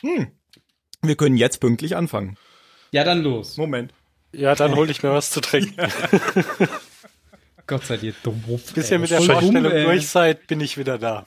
Hm. Wir können jetzt pünktlich anfangen. Ja, dann los. Moment. Ja, dann hole ich mir was zu trinken. Gott sei dir dumm. Bis ihr mit der Vorstellung durch seid, bin ich wieder da.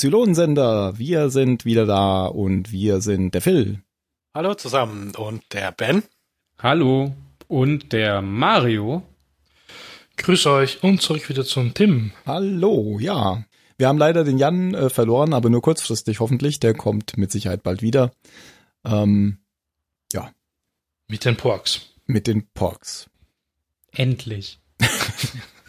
Zylonensender. Wir sind wieder da und wir sind der Phil. Hallo zusammen und der Ben. Hallo. Und der Mario. Grüß euch und zurück wieder zum Tim. Hallo, ja. Wir haben leider den Jan äh, verloren, aber nur kurzfristig hoffentlich. Der kommt mit Sicherheit bald wieder. Ähm, Mit den Porks. mit den Porks. Endlich.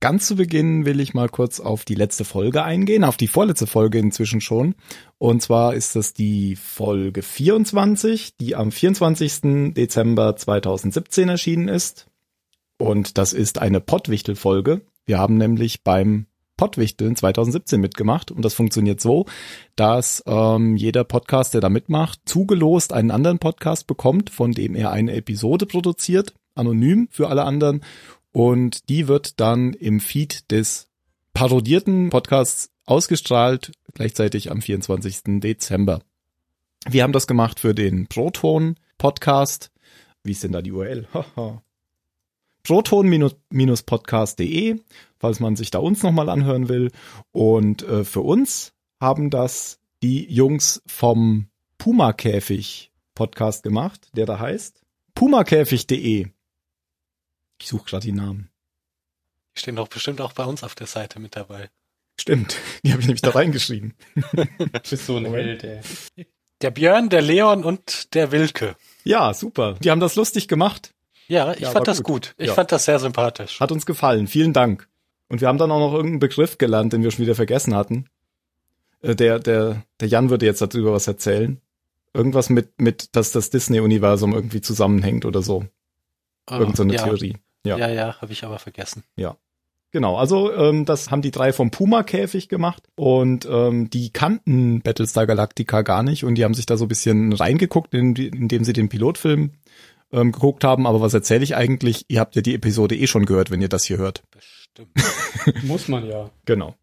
Ganz zu Beginn will ich mal kurz auf die letzte Folge eingehen, auf die vorletzte Folge inzwischen schon. Und zwar ist das die Folge 24, die am 24. Dezember 2017 erschienen ist. Und das ist eine Pottwichtel-Folge. Wir haben nämlich beim Pottwichteln 2017 mitgemacht und das funktioniert so, dass ähm, jeder Podcast, der da mitmacht, zugelost einen anderen Podcast bekommt, von dem er eine Episode produziert, anonym für alle anderen und die wird dann im Feed des parodierten Podcasts ausgestrahlt, gleichzeitig am 24. Dezember. Wir haben das gemacht für den Proton Podcast. Wie ist denn da die URL? Proton-podcast.de, falls man sich da uns nochmal anhören will. Und äh, für uns haben das die Jungs vom Puma-Käfig Podcast gemacht, der da heißt pumakäfig.de. Ich suche gerade die Namen. Die stehen doch bestimmt auch bei uns auf der Seite mit dabei. Stimmt, die habe ich nämlich da reingeschrieben. Du bist so ein. Held, ey. Der Björn, der Leon und der Wilke. Ja, super. Die haben das lustig gemacht. Ja, ich Ja, fand das gut. gut. Ich Ja. fand das sehr sympathisch. Hat uns gefallen. Vielen Dank. Und wir haben dann auch noch irgendeinen Begriff gelernt, den wir schon wieder vergessen hatten. Äh, Der, der, der Jan würde jetzt darüber was erzählen. Irgendwas mit, mit, dass das Disney-Universum irgendwie zusammenhängt oder so. Irgend so eine Ah, ja. Theorie. Ja. Ja, ja, habe ich aber vergessen. Genau, also ähm, das haben die drei vom Puma-Käfig gemacht und ähm, die kannten Battlestar Galactica gar nicht und die haben sich da so ein bisschen reingeguckt, in, indem sie den Pilotfilm ähm, geguckt haben. Aber was erzähle ich eigentlich? Ihr habt ja die Episode eh schon gehört, wenn ihr das hier hört. Bestimmt. Muss man ja. Genau.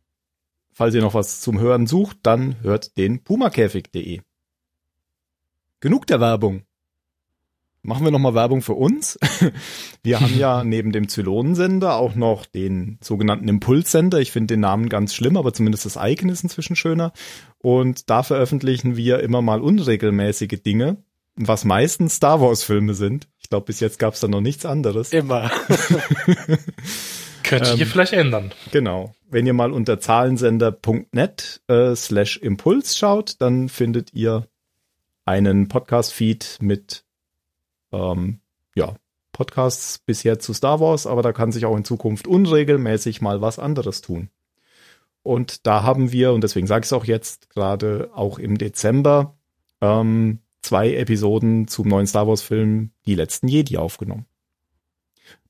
Falls ihr noch was zum Hören sucht, dann hört den pumakäfig.de. Genug der Werbung. Machen wir nochmal Werbung für uns. Wir haben ja neben dem Zylonensender auch noch den sogenannten Impulssender. Ich finde den Namen ganz schlimm, aber zumindest das Icon ist inzwischen schöner. Und da veröffentlichen wir immer mal unregelmäßige Dinge, was meistens Star Wars Filme sind. Ich glaube, bis jetzt gab es da noch nichts anderes. Immer. Könnte Ähm, ihr vielleicht ändern. Genau. Wenn ihr mal unter zahlensender.net äh, slash Impuls schaut, dann findet ihr einen Podcast-Feed mit ähm, ja, Podcasts bisher zu Star Wars, aber da kann sich auch in Zukunft unregelmäßig mal was anderes tun. Und da haben wir, und deswegen sage ich es auch jetzt, gerade auch im Dezember, ähm, zwei Episoden zum neuen Star Wars-Film Die letzten Jedi aufgenommen.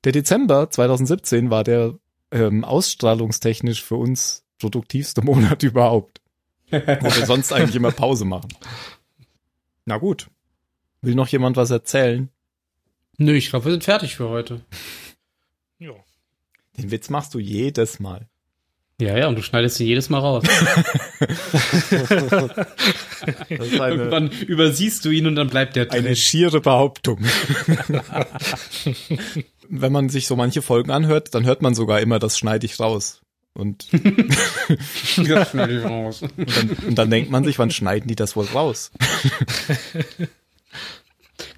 Der Dezember 2017 war der ähm, ausstrahlungstechnisch für uns produktivste Monat überhaupt. Wo wir sonst eigentlich immer Pause machen. Na gut. Will noch jemand was erzählen? Nö, ich glaube, wir sind fertig für heute. Ja. Den Witz machst du jedes Mal. Ja, ja, und du schneidest sie jedes Mal raus. Eine, Irgendwann übersiehst du ihn und dann bleibt der drin. eine schiere Behauptung. Wenn man sich so manche Folgen anhört, dann hört man sogar immer, das schneide ich raus. Und, Das schneide ich raus. und, dann, und dann denkt man sich, wann schneiden die das wohl raus?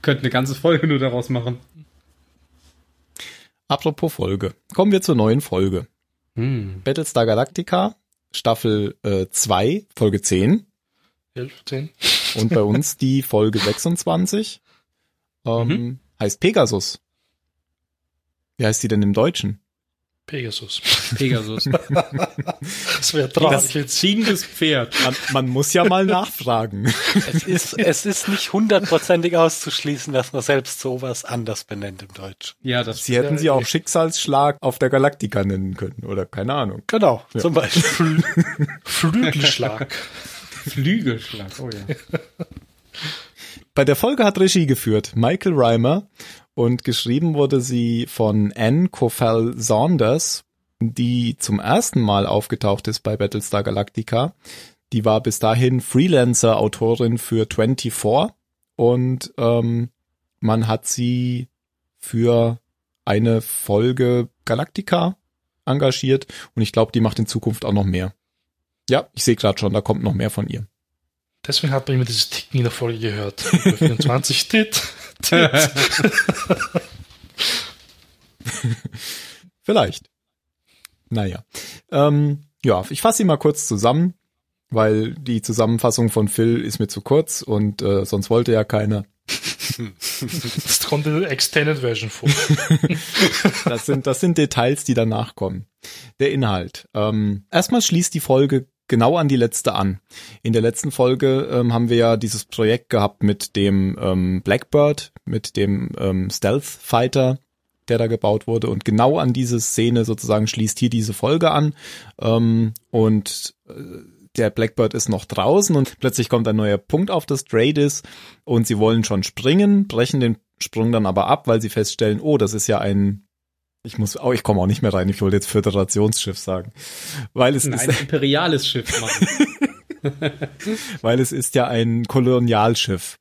Könnte eine ganze Folge nur daraus machen. Apropos Folge. Kommen wir zur neuen Folge. Hm. Battlestar Galactica, Staffel 2, Folge 10. 11, 10. Und bei uns die Folge 26. Ähm, Heißt Pegasus. Wie heißt die denn im Deutschen? Pegasus. Pegasus. Das wäre traurig. jetzt. Ziehendes Pferd. Man, man muss ja mal nachfragen. Es ist, es ist nicht hundertprozentig auszuschließen, dass man selbst sowas anders benennt im Deutsch. Ja, das Sie hätten sie auch Schicksalsschlag auf der Galaktika nennen können oder keine Ahnung. Genau, zum Beispiel. Flügelschlag. Flügelschlag. Oh ja. Bei der Folge hat Regie geführt Michael Reimer und geschrieben wurde sie von Anne Kofel Saunders, die zum ersten Mal aufgetaucht ist bei Battlestar Galactica. Die war bis dahin Freelancer-Autorin für 24 und ähm, man hat sie für eine Folge Galactica engagiert und ich glaube, die macht in Zukunft auch noch mehr. Ja, ich sehe gerade schon, da kommt noch mehr von ihr. Deswegen hat man immer dieses Ticken in der Folge gehört. Bei 24 Tit. Vielleicht. Naja. Ähm, ja, ich fasse sie mal kurz zusammen, weil die Zusammenfassung von Phil ist mir zu kurz und äh, sonst wollte ja keiner. Das kommt in der Extended Version vor. Das sind, das sind Details, die danach kommen. Der Inhalt. Ähm, erstmal schließt die Folge genau an die letzte an. In der letzten Folge ähm, haben wir ja dieses Projekt gehabt mit dem ähm, Blackbird, mit dem ähm, Stealth Fighter, der da gebaut wurde. Und genau an diese Szene sozusagen schließt hier diese Folge an. Ähm, und äh, der Blackbird ist noch draußen und plötzlich kommt ein neuer Punkt auf das Dreadis und sie wollen schon springen, brechen den Sprung dann aber ab, weil sie feststellen, oh, das ist ja ein ich muss, oh, ich komme auch nicht mehr rein. Ich wollte jetzt Föderationsschiff sagen, weil es Ein ist, imperiales Schiff machen. weil es ist ja ein Kolonialschiff.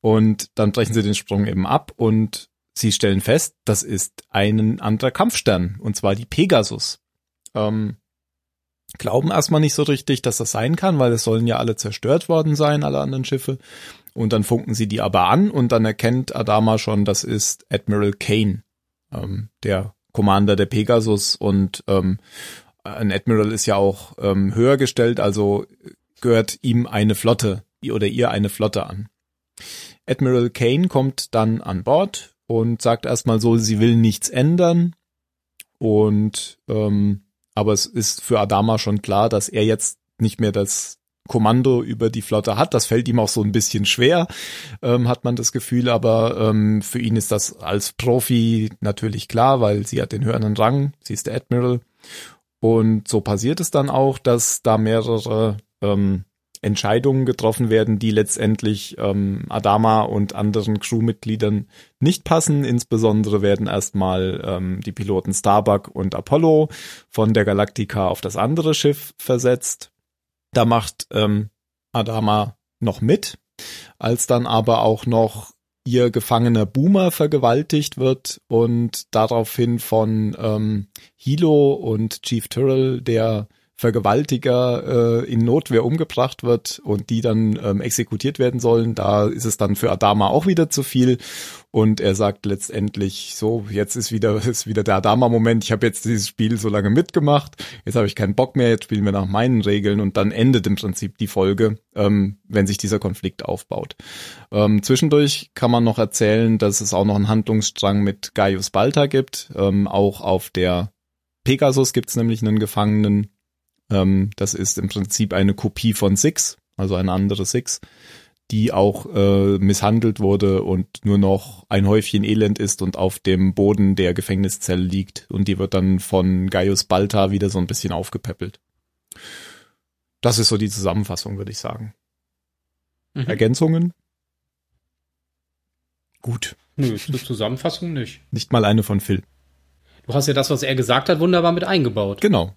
Und dann brechen sie den Sprung eben ab und sie stellen fest, das ist ein anderer Kampfstern, und zwar die Pegasus. Ähm, glauben erstmal nicht so richtig, dass das sein kann, weil es sollen ja alle zerstört worden sein, alle anderen Schiffe. Und dann funken sie die aber an und dann erkennt Adama schon, das ist Admiral Kane, ähm, der Commander der Pegasus und ähm, ein Admiral ist ja auch ähm, höher gestellt, also gehört ihm eine Flotte oder ihr eine Flotte an. Admiral Kane kommt dann an Bord und sagt erstmal so, sie will nichts ändern und ähm, aber es ist für Adama schon klar, dass er jetzt nicht mehr das Kommando über die Flotte hat. Das fällt ihm auch so ein bisschen schwer, ähm, hat man das Gefühl, aber ähm, für ihn ist das als Profi natürlich klar, weil sie hat den höheren Rang, sie ist der Admiral. Und so passiert es dann auch, dass da mehrere ähm, Entscheidungen getroffen werden, die letztendlich ähm, Adama und anderen Crewmitgliedern nicht passen. Insbesondere werden erstmal ähm, die Piloten Starbuck und Apollo von der Galactica auf das andere Schiff versetzt. Da macht ähm, Adama noch mit, als dann aber auch noch ihr gefangener Boomer vergewaltigt wird und daraufhin von ähm, Hilo und Chief Tyrrell, der Vergewaltiger äh, in Notwehr umgebracht wird und die dann ähm, exekutiert werden sollen. Da ist es dann für Adama auch wieder zu viel und er sagt letztendlich so, jetzt ist wieder ist wieder der Adama-Moment. Ich habe jetzt dieses Spiel so lange mitgemacht, jetzt habe ich keinen Bock mehr, jetzt spielen wir nach meinen Regeln und dann endet im Prinzip die Folge, ähm, wenn sich dieser Konflikt aufbaut. Ähm, zwischendurch kann man noch erzählen, dass es auch noch einen Handlungsstrang mit Gaius Balta gibt. Ähm, auch auf der Pegasus gibt es nämlich einen Gefangenen, ähm, das ist im Prinzip eine Kopie von Six, also eine andere Six, die auch äh, misshandelt wurde und nur noch ein Häufchen Elend ist und auf dem Boden der Gefängniszelle liegt. Und die wird dann von Gaius Balta wieder so ein bisschen aufgepäppelt. Das ist so die Zusammenfassung, würde ich sagen. Mhm. Ergänzungen? Gut. Nö, ist eine Zusammenfassung nicht. Nicht mal eine von Phil. Du hast ja das, was er gesagt hat, wunderbar mit eingebaut. Genau.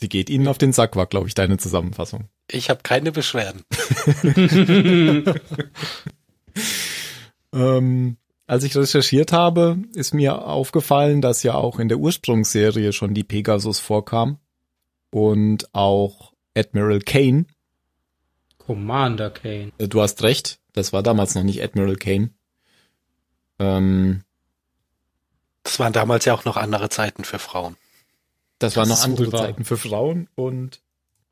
Sie geht Ihnen auf den Sack, war, glaube ich, deine Zusammenfassung. Ich habe keine Beschwerden. Ähm, als ich recherchiert habe, ist mir aufgefallen, dass ja auch in der Ursprungsserie schon die Pegasus vorkam und auch Admiral Kane. Commander Kane. Äh, Du hast recht, das war damals noch nicht Admiral Kane. Ähm, Das waren damals ja auch noch andere Zeiten für Frauen. Das waren Das noch ist andere. Zeiten für Frauen und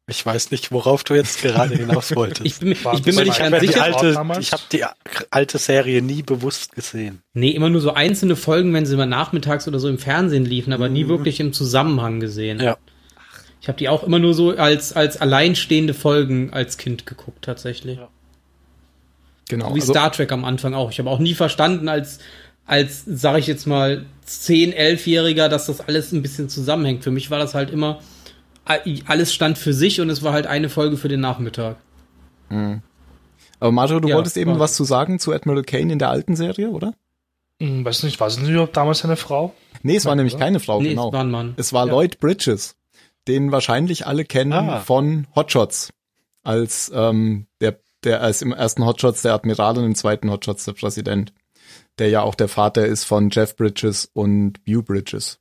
Ich weiß nicht, worauf du jetzt gerade hinaus wolltest. Ich bin, War ich bin mir ich nicht ganz sicher. alte, damals? ich habe die alte Serie nie bewusst gesehen. Nee, immer nur so einzelne Folgen, wenn sie mal nachmittags oder so im Fernsehen liefen, aber nie wirklich im Zusammenhang gesehen. Ja. Ich habe die auch immer nur so als, als alleinstehende Folgen als Kind geguckt, tatsächlich. genau. Wie also- Star Trek am Anfang auch. Ich habe auch nie verstanden, als, als, sag ich jetzt mal, 10-, 11-Jähriger, dass das alles ein bisschen zusammenhängt. Für mich war das halt immer, alles stand für sich und es war halt eine Folge für den Nachmittag. Aber Mario, du Ja, wolltest eben was zu sagen zu Admiral Kane in der alten Serie, oder? Hm, weiß nicht, war es nicht überhaupt damals eine Frau? Nee, es war nämlich oder? keine Frau, nee, genau. es war ein Mann. Es war Ja. Lloyd Bridges, den wahrscheinlich alle kennen Ah. von Hotshots. Als ähm, der, der als im ersten Hotshots der Admiral und im zweiten Hotshots der Präsident. Der ja auch der Vater ist von Jeff Bridges und Bew Bridges.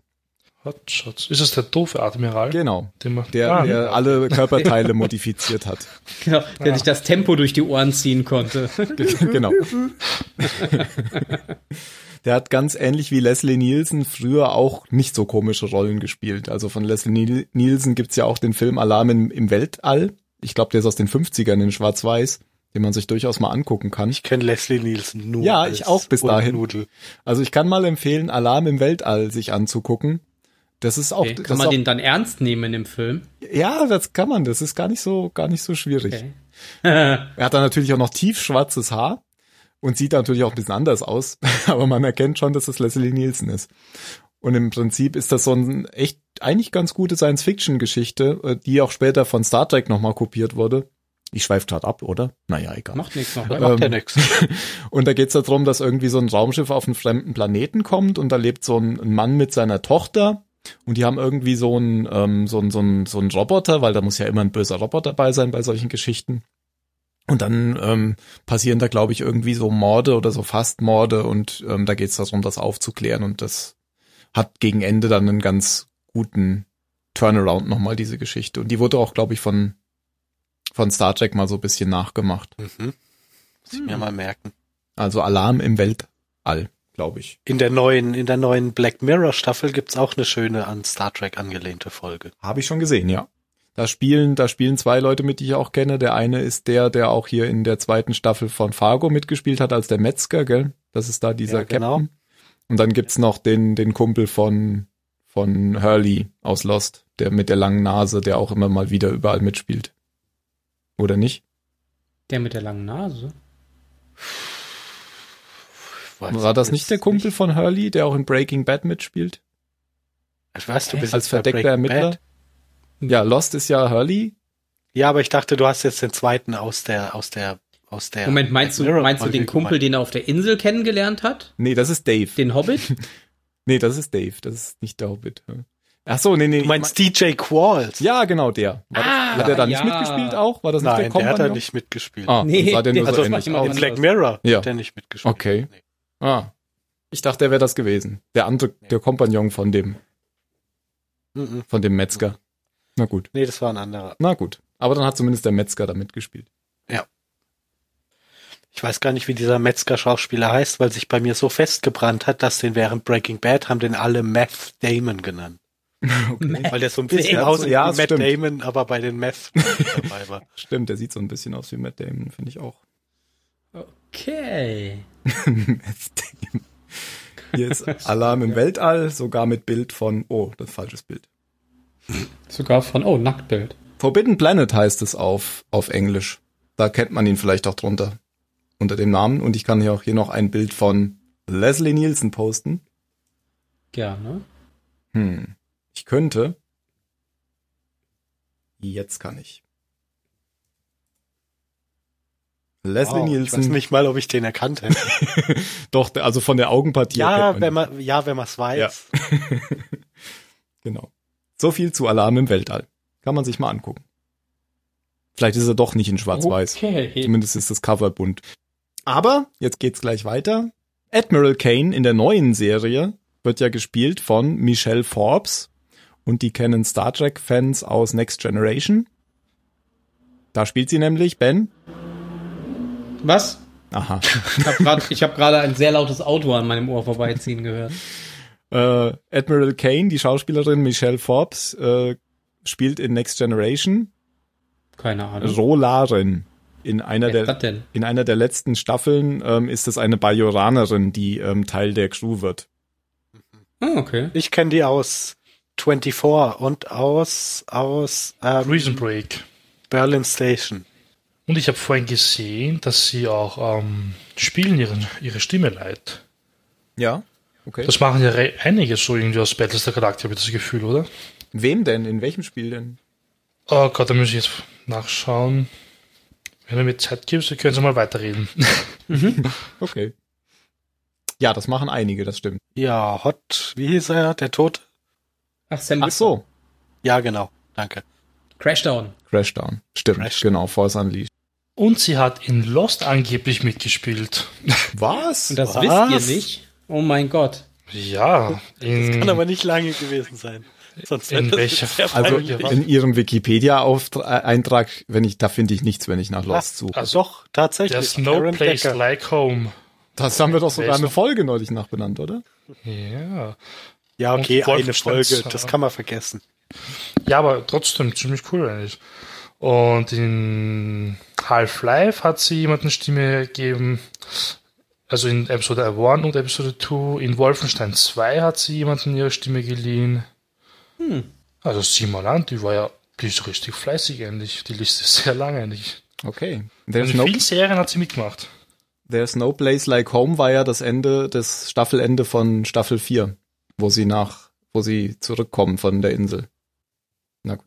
Hotshots. Ist es der doofe Admiral? Genau. Den man, Der, Ah, der alle Körperteile modifiziert hat. Genau, der sich das Tempo durch die Ohren ziehen konnte. genau. Der hat ganz ähnlich wie Leslie Nielsen früher auch nicht so komische Rollen gespielt. Also von Leslie Niel- Nielsen gibt's ja auch den Film Alarm im, im Weltall. Ich glaube, der ist aus den 50ern in Schwarz-Weiß, den man sich durchaus mal angucken kann. Ich kenne Leslie Nielsen nur. Ja, als ich auch bis dahin. Nudel. Also ich kann mal empfehlen, Alarm im Weltall sich anzugucken. Das ist auch, Okay. das Kann man auch den dann ernst nehmen in dem Film? ja, das kann man. Das ist gar nicht so, gar nicht so schwierig. Okay. Er hat dann natürlich auch noch tiefschwarzes Haar und sieht natürlich auch ein bisschen anders aus, aber man erkennt schon, dass es Leslie Nielsen ist. Und im Prinzip ist das so ein echt eigentlich ganz gute Science-Fiction-Geschichte, äh, die auch später von Star Trek nochmal kopiert wurde. Ich schweife gerade ab, oder? Naja, egal. Macht nichts noch. Ne? macht ja Ähm, nichts. Und da geht's darum, dass irgendwie so ein Raumschiff auf einen fremden Planeten kommt und da lebt so ein, ein Mann mit seiner Tochter und die haben irgendwie so ein, ähm, so ein, so ein, so ein Roboter, weil da muss ja immer ein böser Roboter dabei sein bei solchen Geschichten. Und dann ähm, passieren da, glaube ich, irgendwie so Morde oder so fast Morde und ähm, da geht's darum, das aufzuklären und das hat gegen Ende dann einen ganz guten Turnaround nochmal, diese Geschichte. Und die wurde auch, glaube ich, von, von Star Trek mal so ein bisschen nachgemacht. Mhm. Muss ich mir mal merken. Also Alarm im Weltall, glaube ich. In der neuen, in der neuen Black Mirror Staffel gibt's auch eine schöne an Star Trek angelehnte Folge. Habe ich schon gesehen, ja. Da spielen, da spielen zwei Leute mit, die ich auch kenne. Der eine ist der, der auch hier in der zweiten Staffel von Fargo mitgespielt hat als der Metzger, gell? Das ist da dieser Ja, genau. Captain. Und dann gibt's noch den, den Kumpel von, von Hurley aus Lost, der mit der langen Nase, der auch immer mal wieder überall mitspielt. Oder nicht? Der mit der langen Nase. Weiß War das nicht der Kumpel von Hurley, der auch in Breaking Bad mitspielt? Ich weiß, du bist Als verdeckter Ermittler? Bad. Ja, Lost ist ja Hurley. Ja, aber ich dachte, du hast jetzt den zweiten aus der, aus der, aus der. Moment, meinst du, meinst du den Kumpel, gemeint. den er auf der Insel kennengelernt hat? Nee, das ist Dave. Den Hobbit? Nee, das ist Dave. Das ist nicht der Hobbit. Ach so, nee, nee. Du meinst DJ Qualls? Ja, genau der. War das, Ah, hat er da nicht ja. mitgespielt auch? War das nicht Nein, der der hat da Kompagnon? nicht mitgespielt. Ah, Nee, nee, sah der nur der- so also war ähnlich in. Black Mirror Ja. hat der nicht mitgespielt. Okay. Nee. Ah. Ich dachte, er wäre das gewesen. Der andere, der Kompagnon von dem, Mhm. von dem Metzger. Na gut. Nee, das war ein anderer. Na gut. Aber dann hat zumindest der Metzger da mitgespielt. Ich weiß gar nicht, wie dieser Metzger-Schauspieler heißt, weil sich bei mir so festgebrannt hat, dass den während Breaking Bad haben den alle Meth Damon genannt. Weil der so ein bisschen ja, wie Matt stimmt. Damon, aber bei den Meth dabei war. Stimmt, der sieht so ein bisschen aus wie Matt Damon, finde ich auch. Okay. Matt Damon. Hier ist Alarm im Weltall, sogar mit Bild von, oh, das ist falsches Bild. Sogar von, oh, Nacktbild. Forbidden Planet heißt es auf, auf Englisch. Da kennt man ihn vielleicht auch drunter. Unter dem Namen. Und ich kann hier auch hier noch ein Bild von Leslie Nielsen posten. Gerne. Hm. Ich könnte. Jetzt kann ich. Leslie Wow, ich weiß Nielsen. nicht mal, ob ich den erkannt hätte. Doch, also von der Augenpartie. ja, wenn man ja, wenn man es weiß. ihn. Genau. So viel zu Alarm im Weltall. Kann man sich mal angucken. Vielleicht ist er doch nicht in schwarz-weiß. Okay. Zumindest ist das Cover bunt. Aber jetzt geht's gleich weiter. Admiral Kane in der neuen Serie wird ja gespielt von Michelle Forbes und die kennen Star Trek Fans aus Next Generation. Da spielt sie nämlich Ben. Was? Aha. Ich habe gerade hab ein sehr lautes Auto an meinem Ohr vorbeiziehen gehört. Äh, Admiral Kane, die Schauspielerin Michelle Forbes, äh, spielt in Next Generation Keine Ahnung. Rolaren. In einer, Wer ist der, das denn? in einer der letzten Staffeln ähm, ist es eine Bajoranerin, die ähm, Teil der Crew wird. Ah, okay. Ich kenne die aus 24 und aus, aus ähm, Prison Break. Berlin Station. Und ich habe vorhin gesehen, dass sie auch ähm, spielen ihren, ihre Stimme leid. Ja, okay. Das machen ja einige so irgendwie aus Battlestar Galactica, habe ich das Gefühl, oder? Wem denn? In welchem Spiel denn? Oh Gott, da muss ich jetzt nachschauen. Wenn du mir Zeit gibst, dann können Sie mal weiterreden. Okay. Ja, das machen einige, das stimmt. Ja, Hot, wie hieß er? Der Tod? Ach, Sam Ach so, Ja, genau. Danke. Crashdown. Crashdown. Stimmt, Crashdown. genau, Force Unleashed. Und sie hat in Lost angeblich mitgespielt. Was? Und das Was? wisst ihr nicht? Oh mein Gott. Ja, in, Kann aber nicht lange gewesen sein. Sonst In wäre welcher das Also in ihrem Wikipedia-Eintrag, wenn ich, da finde ich nichts, wenn ich nach Lost suche. also Doch, tatsächlich. there's no Aaron place Decker. like home. Das haben wir doch sogar eine Folge neulich nachbenannt, oder? Ja. Ja, okay, Und eine Folge. Das kann man vergessen. Ja, aber trotzdem ziemlich cool eigentlich. Und in Half-Life hat sie jemanden Stimme gegeben. Also in Episode 1 und Episode 2. In Wolfenstein 2 hat sie jemanden ihre Stimme geliehen. Also sieh mal an, die war ja, die ist richtig fleißig eigentlich. Die Liste ist sehr lang eigentlich. Okay. There's in no, vielen Serien hat sie mitgemacht. There's no Place Like Home war ja das Ende, das Staffelende von Staffel 4, wo sie nach, wo sie zurückkommen von der Insel. Na gut.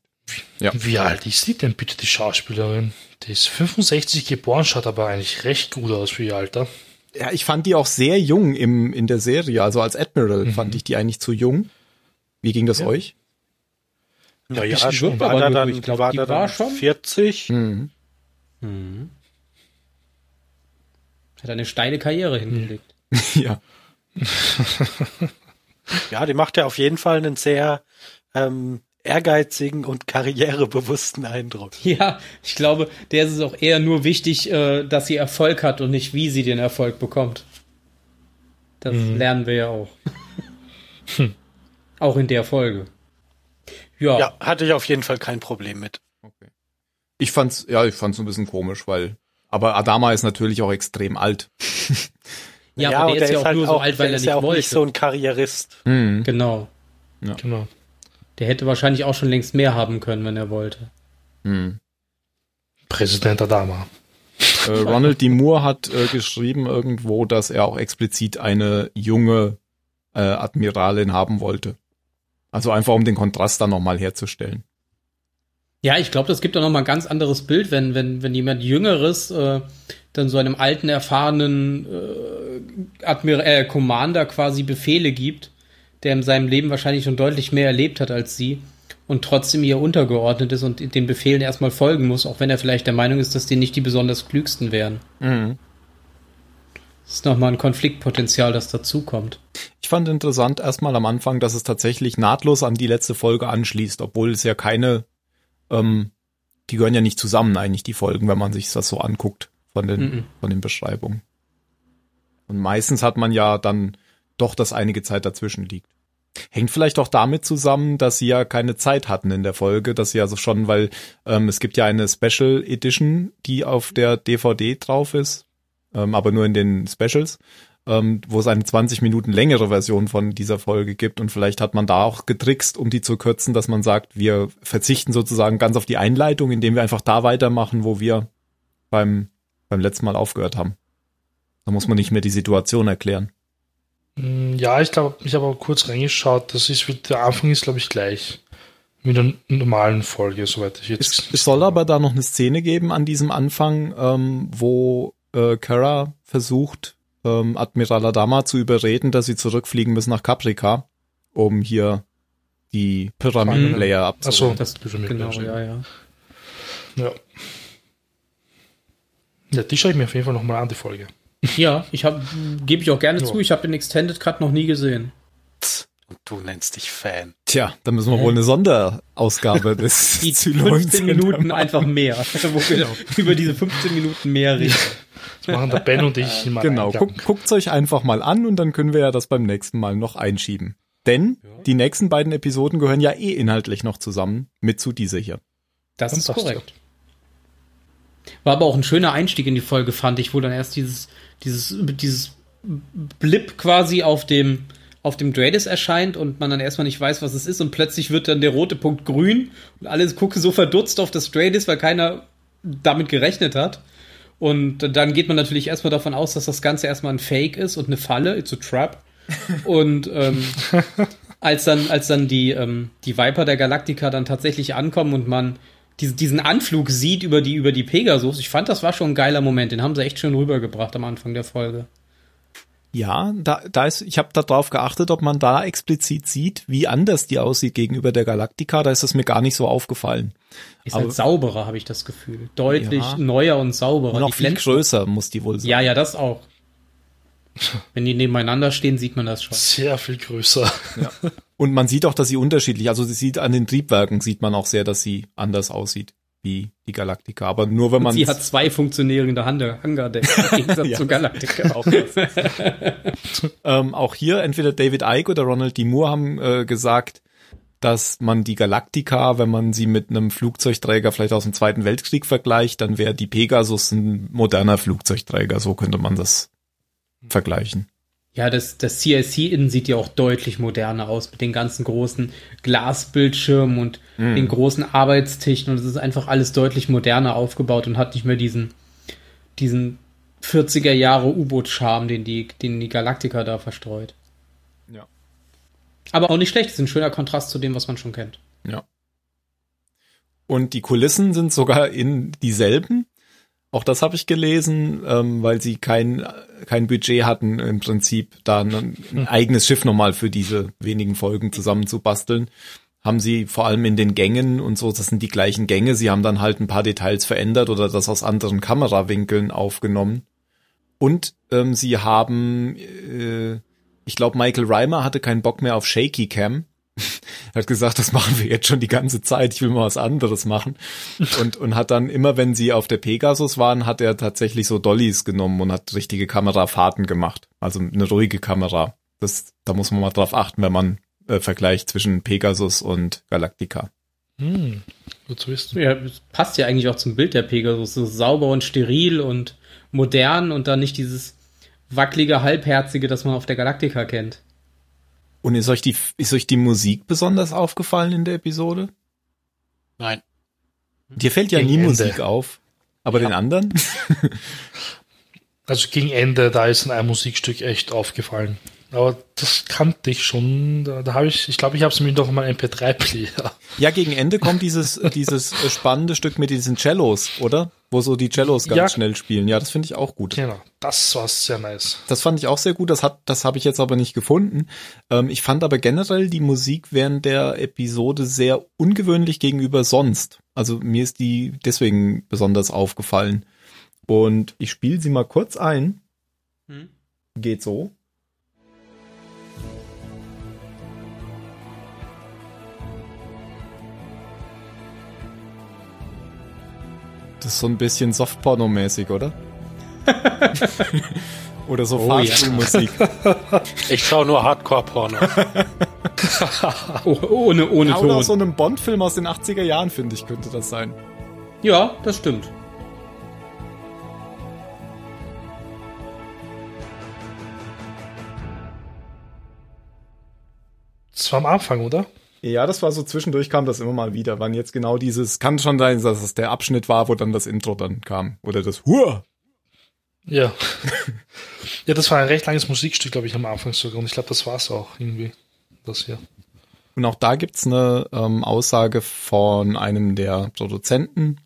Ja. Wie alt ist die denn bitte, die Schauspielerin? Die ist 65 geboren, schaut aber eigentlich recht gut aus für ihr Alter. Ja, ich fand die auch sehr jung im, in der Serie. Also als Admiral Mhm. fand ich die eigentlich zu jung. Wie ging das Ja. euch? Ja, die ja, wirkt war da dann, Ich glaub, war die da war dann schon- 40. Mhm. Hat eine steile Karriere hingelegt. ja. Ja, die macht ja auf jeden Fall einen sehr ähm, ehrgeizigen und karrierebewussten Eindruck. Ja, ich glaube, der ist es auch eher nur wichtig, äh, dass sie Erfolg hat und nicht, wie sie den Erfolg bekommt. Das lernen wir ja auch. Auch in der Folge. Ja, Ja, hatte ich auf jeden Fall kein Problem mit. Okay. Ich fand's, ja, ich fand's ein bisschen komisch, weil, aber Adama ist natürlich auch extrem alt. ja, aber und der ist ja auch halt nur so alt, weil der er ist nicht ja auch wollte. nicht so ein Karrierist. Mhm. genau. Genau. Der hätte wahrscheinlich auch schon längst mehr haben können, wenn er wollte. Mhm. Präsident Adama. Äh, Ronald D. Moore hat äh, geschrieben irgendwo, dass er auch explizit eine junge äh, Admiralin haben wollte. Also einfach um den Kontrast dann nochmal herzustellen. Ja, ich glaube, das gibt auch noch mal ein ganz anderes Bild, wenn, wenn, wenn jemand Jüngeres äh, dann so einem alten, erfahrenen äh, Admir äh, Commander quasi Befehle gibt, der in seinem Leben wahrscheinlich schon deutlich mehr erlebt hat als sie und trotzdem ihr untergeordnet ist und den Befehlen erstmal folgen muss, auch wenn er vielleicht der Meinung ist, dass die nicht die besonders klügsten wären. Mhm. Das ist nochmal ein Konfliktpotenzial, das dazukommt. Ich fand interessant erstmal am Anfang, dass es tatsächlich nahtlos an die letzte Folge anschließt, obwohl es ja keine, ähm, die gehören ja nicht zusammen eigentlich, die Folgen, wenn man sich das so anguckt von den, Mhm. von den Beschreibungen. Und meistens hat man ja dann doch, dass einige Zeit dazwischen liegt. Hängt vielleicht auch damit zusammen, dass sie ja keine Zeit hatten in der Folge, dass sie also schon, weil ähm, es gibt ja eine Special Edition, die auf der DVD drauf ist, ähm, aber nur in den Specials, ähm, wo es eine 20 Minuten längere Version von dieser Folge gibt und vielleicht hat man da auch getrickst, um die zu kürzen, dass man sagt, wir verzichten sozusagen ganz auf die Einleitung, indem wir einfach da weitermachen, wo wir beim, beim letzten Mal aufgehört haben. Da muss man nicht mehr die Situation erklären. Mm, Ja, ich glaube, ich habe auch kurz reingeschaut. Das ist, der Anfang ist, glaube ich, gleich. Mit einer normalen Folge, soweit ich jetzt. Es, es soll aber da noch eine Szene geben an diesem Anfang, ähm, wo äh, Kara versucht, ähm, Admiral Adama zu überreden, dass sie zurückfliegen müssen nach Caprica, um hier die Pyramiden-Layer Achso, abzuholen. Das, Pyramid genau, ja, ja. Ja. Ja, die schaue ich mir auf jeden Fall nochmal an, die Folge. Ja, ich habe, gebe ich auch gerne Ja. zu, ich habe den Extended Cut noch nie gesehen. Und du nennst dich Fan. Tja, da müssen wir wohl eine Sonderausgabe des Die Zylon 15 Minuten einfach mehr, wo wir über diese 15 Minuten mehr reden. Das machen der Ben und ich immer. Genau, guckt, guckt's euch einfach mal an und dann können wir ja das beim nächsten Mal noch einschieben. Denn die nächsten beiden Episoden gehören ja eh inhaltlich noch zusammen mit zu dieser hier. Das Dann ist korrekt. War aber auch ein schöner Einstieg in die Folge, fand ich, wo dann erst dieses, dieses, dieses Blip quasi auf dem, auf dem Dreadis erscheint und man dann erstmal nicht weiß, was es ist und plötzlich wird dann der rote Punkt grün und alle gucken so verdutzt auf das Dreadis, weil keiner damit gerechnet hat. Und dann geht man natürlich erstmal davon aus, dass das Ganze erstmal ein Fake ist und eine Falle, it's a trap. Und ähm, als dann, als dann die, ähm, die Viper der Galactica dann tatsächlich ankommen und man diese, diesen Anflug sieht über die, über die Pegasus, ich fand, das war schon ein geiler Moment. Den haben sie echt schön rübergebracht am Anfang der Folge. Ja, da, da ist, ich habe darauf geachtet, ob man da explizit sieht, wie anders die aussieht gegenüber der Galactica. Da ist es mir gar nicht so aufgefallen. Ist Aber- halt sauberer, habe ich das Gefühl. Deutlich Ja. neuer und sauberer. Und noch Die viel größer muss die wohl sein. Ja, ja, das auch. Wenn die nebeneinander stehen, sieht man das schon. Sehr viel größer. Und man sieht auch, dass sie unterschiedlich, also sie sieht an den Triebwerken, sieht man auch sehr, dass sie anders aussieht wie die Galactica. Aber nur wenn man Sie hat zwei funktionierende Hang- Hangardeck im Gegensatz Ja. zu Galactica. auch, ähm, auch hier entweder David Icke oder Ronald D. Moore haben äh, gesagt, dass man die Galactica, wenn man sie mit einem Flugzeugträger vielleicht aus dem Zweiten Weltkrieg vergleicht, dann wäre die Pegasus ein moderner Flugzeugträger. So könnte man das vergleichen. Ja, das, das CIC innen sieht ja auch deutlich moderner aus mit den ganzen großen Glasbildschirmen und den großen Arbeitstischen und es ist einfach alles deutlich moderner aufgebaut und hat nicht mehr diesen, diesen 40er Jahre U-Boot-Charme, den die, den die Galactica da verstreut. Ja. Aber auch nicht schlecht, ist ein schöner Kontrast zu dem, was man schon kennt. Ja. Und die Kulissen sind sogar in dieselben. Auch das habe ich gelesen, ähm, weil sie kein, kein Budget hatten, im Prinzip da ein, ein eigenes Schiff nochmal für diese wenigen Folgen zusammenzubasteln. Haben sie vor allem in den Gängen und so, das sind die gleichen Gänge. Sie haben dann halt ein paar Details verändert oder das aus anderen Kamerawinkeln aufgenommen. Und ähm, sie haben, äh, ich glaube, Michael Reimer hatte keinen Bock mehr auf Shaky Cam. Er hat gesagt, das machen wir jetzt schon die ganze Zeit, ich will mal was anderes machen. Und, und hat dann immer, wenn sie auf der Pegasus waren, hat er tatsächlich so Dollys genommen und hat richtige Kamerafahrten gemacht. Also eine ruhige Kamera. Das, da muss man mal drauf achten, wenn man äh, vergleicht zwischen Pegasus und Galactica. Hm, gut zu wissen. Ja, das passt ja eigentlich auch zum Bild der Pegasus. So sauber und steril und modern und dann nicht dieses wackelige, halbherzige, das man auf der Galactica kennt. Und ist euch die, ist euch die Musik besonders aufgefallen in der Episode? Nein. Dir fällt ja Gegen nie Ende. Musik auf. Aber den anderen? Also gegen Ende, da ist ein Musikstück echt aufgefallen. Aber das kannte ich schon. Da, da habe ich, ich glaube, ich habe es mir doch meinem MP3-Player. Ja, gegen Ende kommt dieses, dieses spannende Stück mit diesen Cellos, oder? Wo so die Cellos ganz Ja. schnell spielen. Ja, das finde ich auch gut. Genau, das war sehr nice. Das fand ich auch sehr gut. Das hat, das habe ich jetzt aber nicht gefunden. Ähm, ich fand aber generell die Musik während der Episode sehr ungewöhnlich gegenüber sonst. Also mir ist die deswegen besonders aufgefallen. Und ich spiele sie mal kurz ein. Hm? Geht so. Das ist so ein bisschen Softporno-mäßig, oder? oder so Oh, ja. Fahrstuhlmusik. Ich schaue nur Hardcore-Porno. Oh, ohne ohne Ja, oder Ton. aus so einem Bond-Film aus den 80er Jahren, finde ich, könnte das sein. Ja, das stimmt. Das war am Anfang, oder? Ja, das war so zwischendurch kam das immer mal wieder. Wann jetzt genau dieses, kann schon sein, dass es der Abschnitt war, wo dann das Intro dann kam. Oder das Hua. Ja. ja, das war ein recht langes Musikstück, glaube ich, am Anfang sogar. Und ich glaube, das war's auch irgendwie. Das hier. Und auch da gibt's eine ähm, Aussage von einem der Produzenten,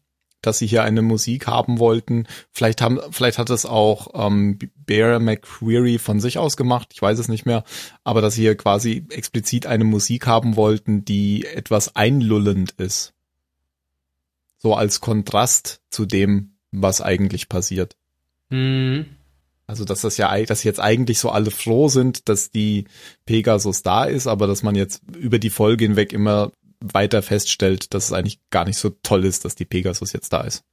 dass sie hier eine Musik haben wollten. Vielleicht haben, vielleicht hat es auch ähm, Bear McQuarrie von sich aus gemacht, ich weiß es nicht mehr, aber dass sie hier quasi explizit eine Musik haben wollten, die etwas einlullend ist. So als Kontrast zu dem, was eigentlich passiert. Hm. Also, dass das ja, dass jetzt eigentlich so alle froh sind, dass die Pegasus da ist, aber dass man jetzt über die Folge hinweg immer weiter feststellt, dass es eigentlich gar nicht so toll ist, dass die Pegasus jetzt da ist.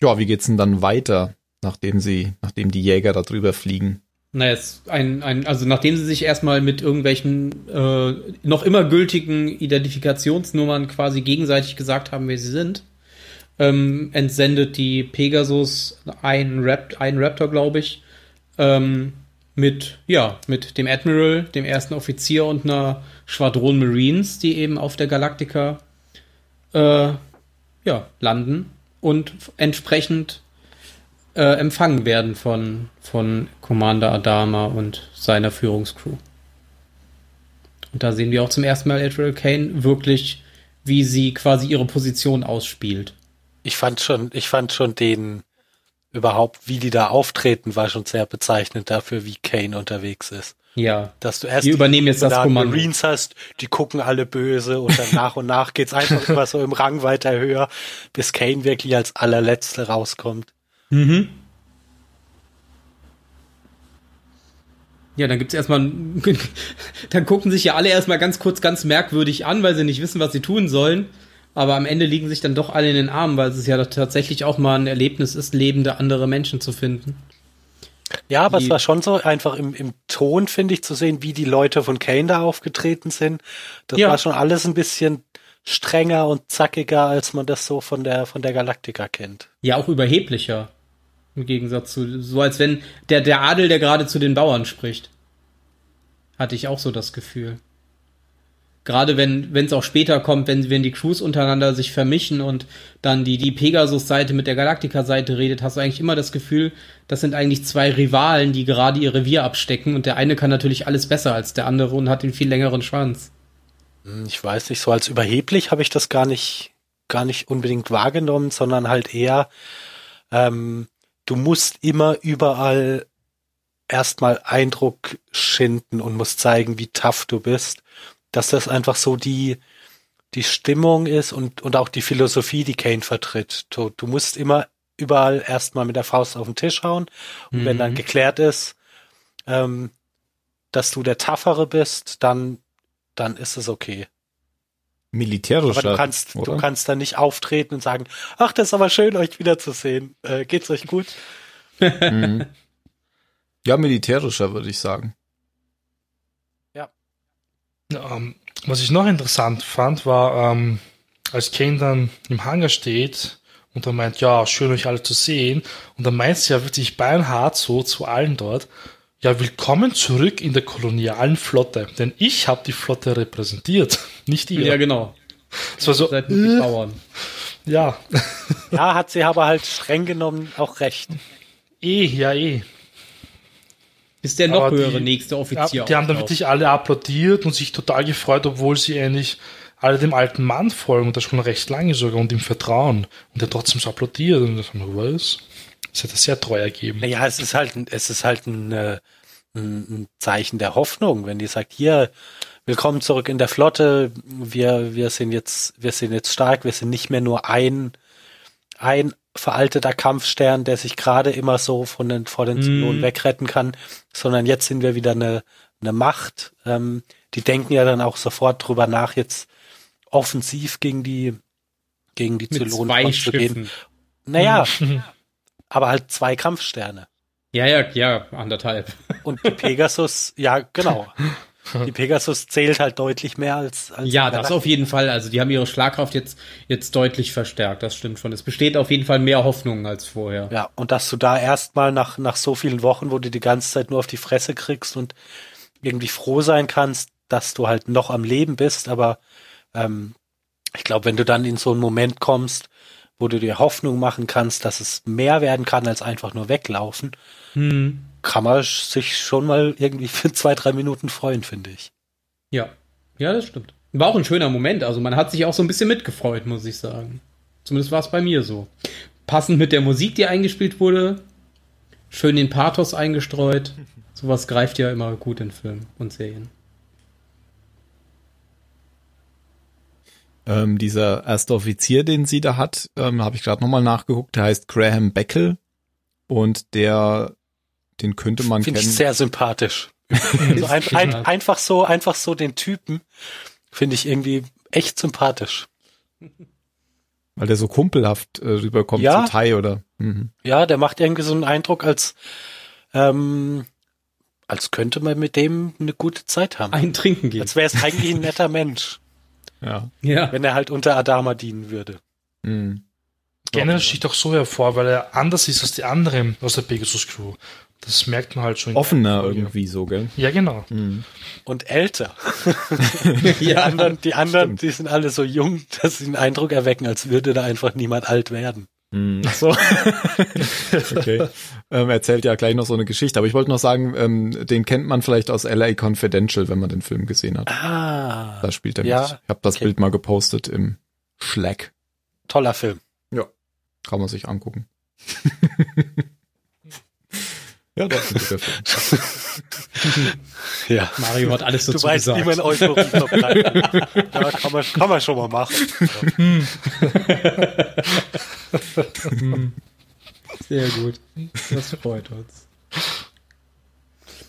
Ja, wie geht's denn dann weiter, nachdem sie, nachdem die Jäger da drüber fliegen? Naja, es ein, ein, also nachdem sie sich erstmal mit irgendwelchen äh, noch immer gültigen Identifikationsnummern quasi gegenseitig gesagt haben, wer sie sind, ähm, entsendet die Pegasus einen, Rap einen Raptor, glaube ich, ähm, mit, ja, mit dem Admiral, dem ersten Offizier und einer Schwadron Marines, die eben auf der Galactica äh, ja, landen und entsprechend äh, empfangen werden von, von Commander Adama und seiner Führungscrew. Und da sehen wir auch zum ersten Mal Admiral Kane wirklich, wie sie quasi ihre Position ausspielt. Ich fand schon, ich fand schon den überhaupt, wie die da auftreten, war schon sehr bezeichnend dafür, wie Kane unterwegs ist. Ja. Dass du erst Wir übernehmen jetzt das Kommando. Marines hast, die gucken alle böse und dann nach und nach geht's einfach immer so im Rang weiter höher, bis Kane wirklich als allerletzte rauskommt. Mhm. Ja, dann gibt's erstmal, dann gucken sich ja alle erstmal ganz kurz ganz merkwürdig an, weil sie nicht wissen, was sie tun sollen. Aber am Ende liegen sich dann doch alle in den Armen, weil es ja tatsächlich auch mal ein Erlebnis ist, lebende andere Menschen zu finden. Ja, aber Die- es war schon so einfach im, im Ton, finde ich, zu sehen, wie die Leute von Kane da aufgetreten sind. Das Ja. war schon alles ein bisschen strenger und zackiger, als man das so von der, von der Galactica kennt. Ja, auch überheblicher. Im Gegensatz zu, so als wenn der, der Adel, der gerade zu den Bauern spricht. Hatte ich auch so das Gefühl. Gerade wenn es auch später kommt, wenn, wenn die Crews untereinander sich vermischen und dann die, die Pegasus-Seite mit der Galactica-Seite redet, hast du eigentlich immer das Gefühl, das sind eigentlich zwei Rivalen, die gerade ihr Revier abstecken und der eine kann natürlich alles besser als der andere und hat den viel längeren Schwanz. Hm, Ich weiß nicht, so als überheblich habe ich das gar nicht, gar nicht unbedingt wahrgenommen, sondern halt eher, ähm, du musst immer überall erstmal Eindruck schinden und musst zeigen, wie tough du bist. Dass das einfach so die, die Stimmung ist und, und auch die Philosophie, die Kane vertritt. Du, du musst immer überall erstmal mit der Faust auf den Tisch hauen und wenn dann Mhm. geklärt ist, ähm, dass du der Toughere bist, dann, dann ist es okay. Militärischer. Aber du kannst, oder? du kannst dann nicht auftreten und sagen, ach, das ist aber schön, euch wiederzusehen. Äh, geht's euch gut? Mhm. Ja, militärischer, würde ich sagen. Ähm, was ich noch interessant fand, war, ähm, als Kane dann im Hangar steht und er meint, ja, schön euch alle zu sehen. Und dann meint sie ja wirklich beinhart so zu allen dort, ja, willkommen zurück in der kolonialen Flotte. Denn ich habe die Flotte repräsentiert, nicht ihr. Ja, genau. das war so, Seid nur die äh, Bauern. ja, Ja, hat sie aber halt streng genommen auch recht. eh, ja, eh. Bis der noch höhere die- nächste Ja, Offizier die haben dann wirklich alle applaudiert und sich total gefreut, obwohl sie eigentlich alle dem alten Mann folgen und das schon recht lange sogar und ihm vertrauen. Und er trotzdem so applaudiert und das haben wir, was? Das hat er sehr treu ergeben. Naja, es ist halt, ein- es ist halt ein, äh, ein, ein Zeichen der Hoffnung, wenn die sagt, hier, willkommen zurück in der Flotte, wir, wir sind jetzt, wir sind jetzt stark, wir sind nicht mehr nur ein, ein veralteter Kampfstern, der sich gerade immer so von den, vor den Zylonen Mhm. wegretten kann, sondern jetzt sind wir wieder eine, eine Macht. Ähm, die denken ja dann auch sofort drüber nach, jetzt offensiv gegen die, gegen die Zylonen vorzugehen. Schiffen. Naja, aber halt zwei Kampfsterne. Ja, ja, ja, anderthalb. Und die Pegasus, ja, genau. Die Pegasus zählt halt deutlich mehr als, als Ja, das auf jeden Fall. Also die haben ihre Schlagkraft jetzt, jetzt deutlich verstärkt. Das stimmt schon. Es besteht auf jeden Fall mehr Hoffnung als vorher. Ja, und dass du da erstmal nach, nach so vielen Wochen, wo du die ganze Zeit nur auf die Fresse kriegst und irgendwie froh sein kannst, dass du halt noch am Leben bist, aber ähm, ich glaube, wenn du dann in so einen Moment kommst, wo du dir Hoffnung machen kannst, dass es mehr werden kann als einfach nur weglaufen, Hm. Kann man sich schon mal irgendwie für zwei, drei Minuten freuen, finde ich. Ja. Ja, das stimmt. War auch ein schöner Moment. Also man hat sich auch so ein bisschen mitgefreut, muss ich sagen. Zumindest war es bei mir so. Passend mit der Musik, die eingespielt wurde. Schön den Pathos eingestreut. Sowas greift ja immer gut in Filmen und Serien. Ähm, dieser erste Offizier, den sie da hat, ähm, habe ich gerade nochmal nachgeguckt, der heißt Graham Beckel und der, den könnte man Finde kennen. ich sehr sympathisch. also ein, ein, einfach so, einfach so den Typen finde ich irgendwie echt sympathisch. weil der so kumpelhaft äh, rüberkommt Ja. zu Tai oder. Mhm. Ja, der macht irgendwie so einen Eindruck als ähm, als könnte man mit dem eine gute Zeit haben. Ein Trinken gehen. Als wäre es eigentlich ein netter Mensch, Ja. Ja. wenn er halt unter Adama dienen würde. Mhm. Generell sticht auch so hervor, weil er anders ist als die anderen aus der Pegasus Crew. Das merkt man halt schon. Offener irgendwie so, gell? Ja, genau. Und älter. Die ja. anderen, die, anderen die sind alle so jung, dass sie den Eindruck erwecken, als würde da einfach niemand alt werden. Mhm. Ach so. okay. Ähm, erzählt ja gleich noch so eine Geschichte. Aber ich wollte noch sagen, ähm, den kennt man vielleicht aus LA Confidential, wenn man den Film gesehen hat. Ah, Da spielt er Ja, mit. Ich habe das okay. Bild mal gepostet im Slack. toller Film. Kann man sich angucken. ja, das ist ein guter Film. Ja. Mario hat alles Du dazu weißt, gesagt. wie man Euphorie verbreitet. ja, kann man, kann man schon mal machen. Sehr gut. Das freut uns.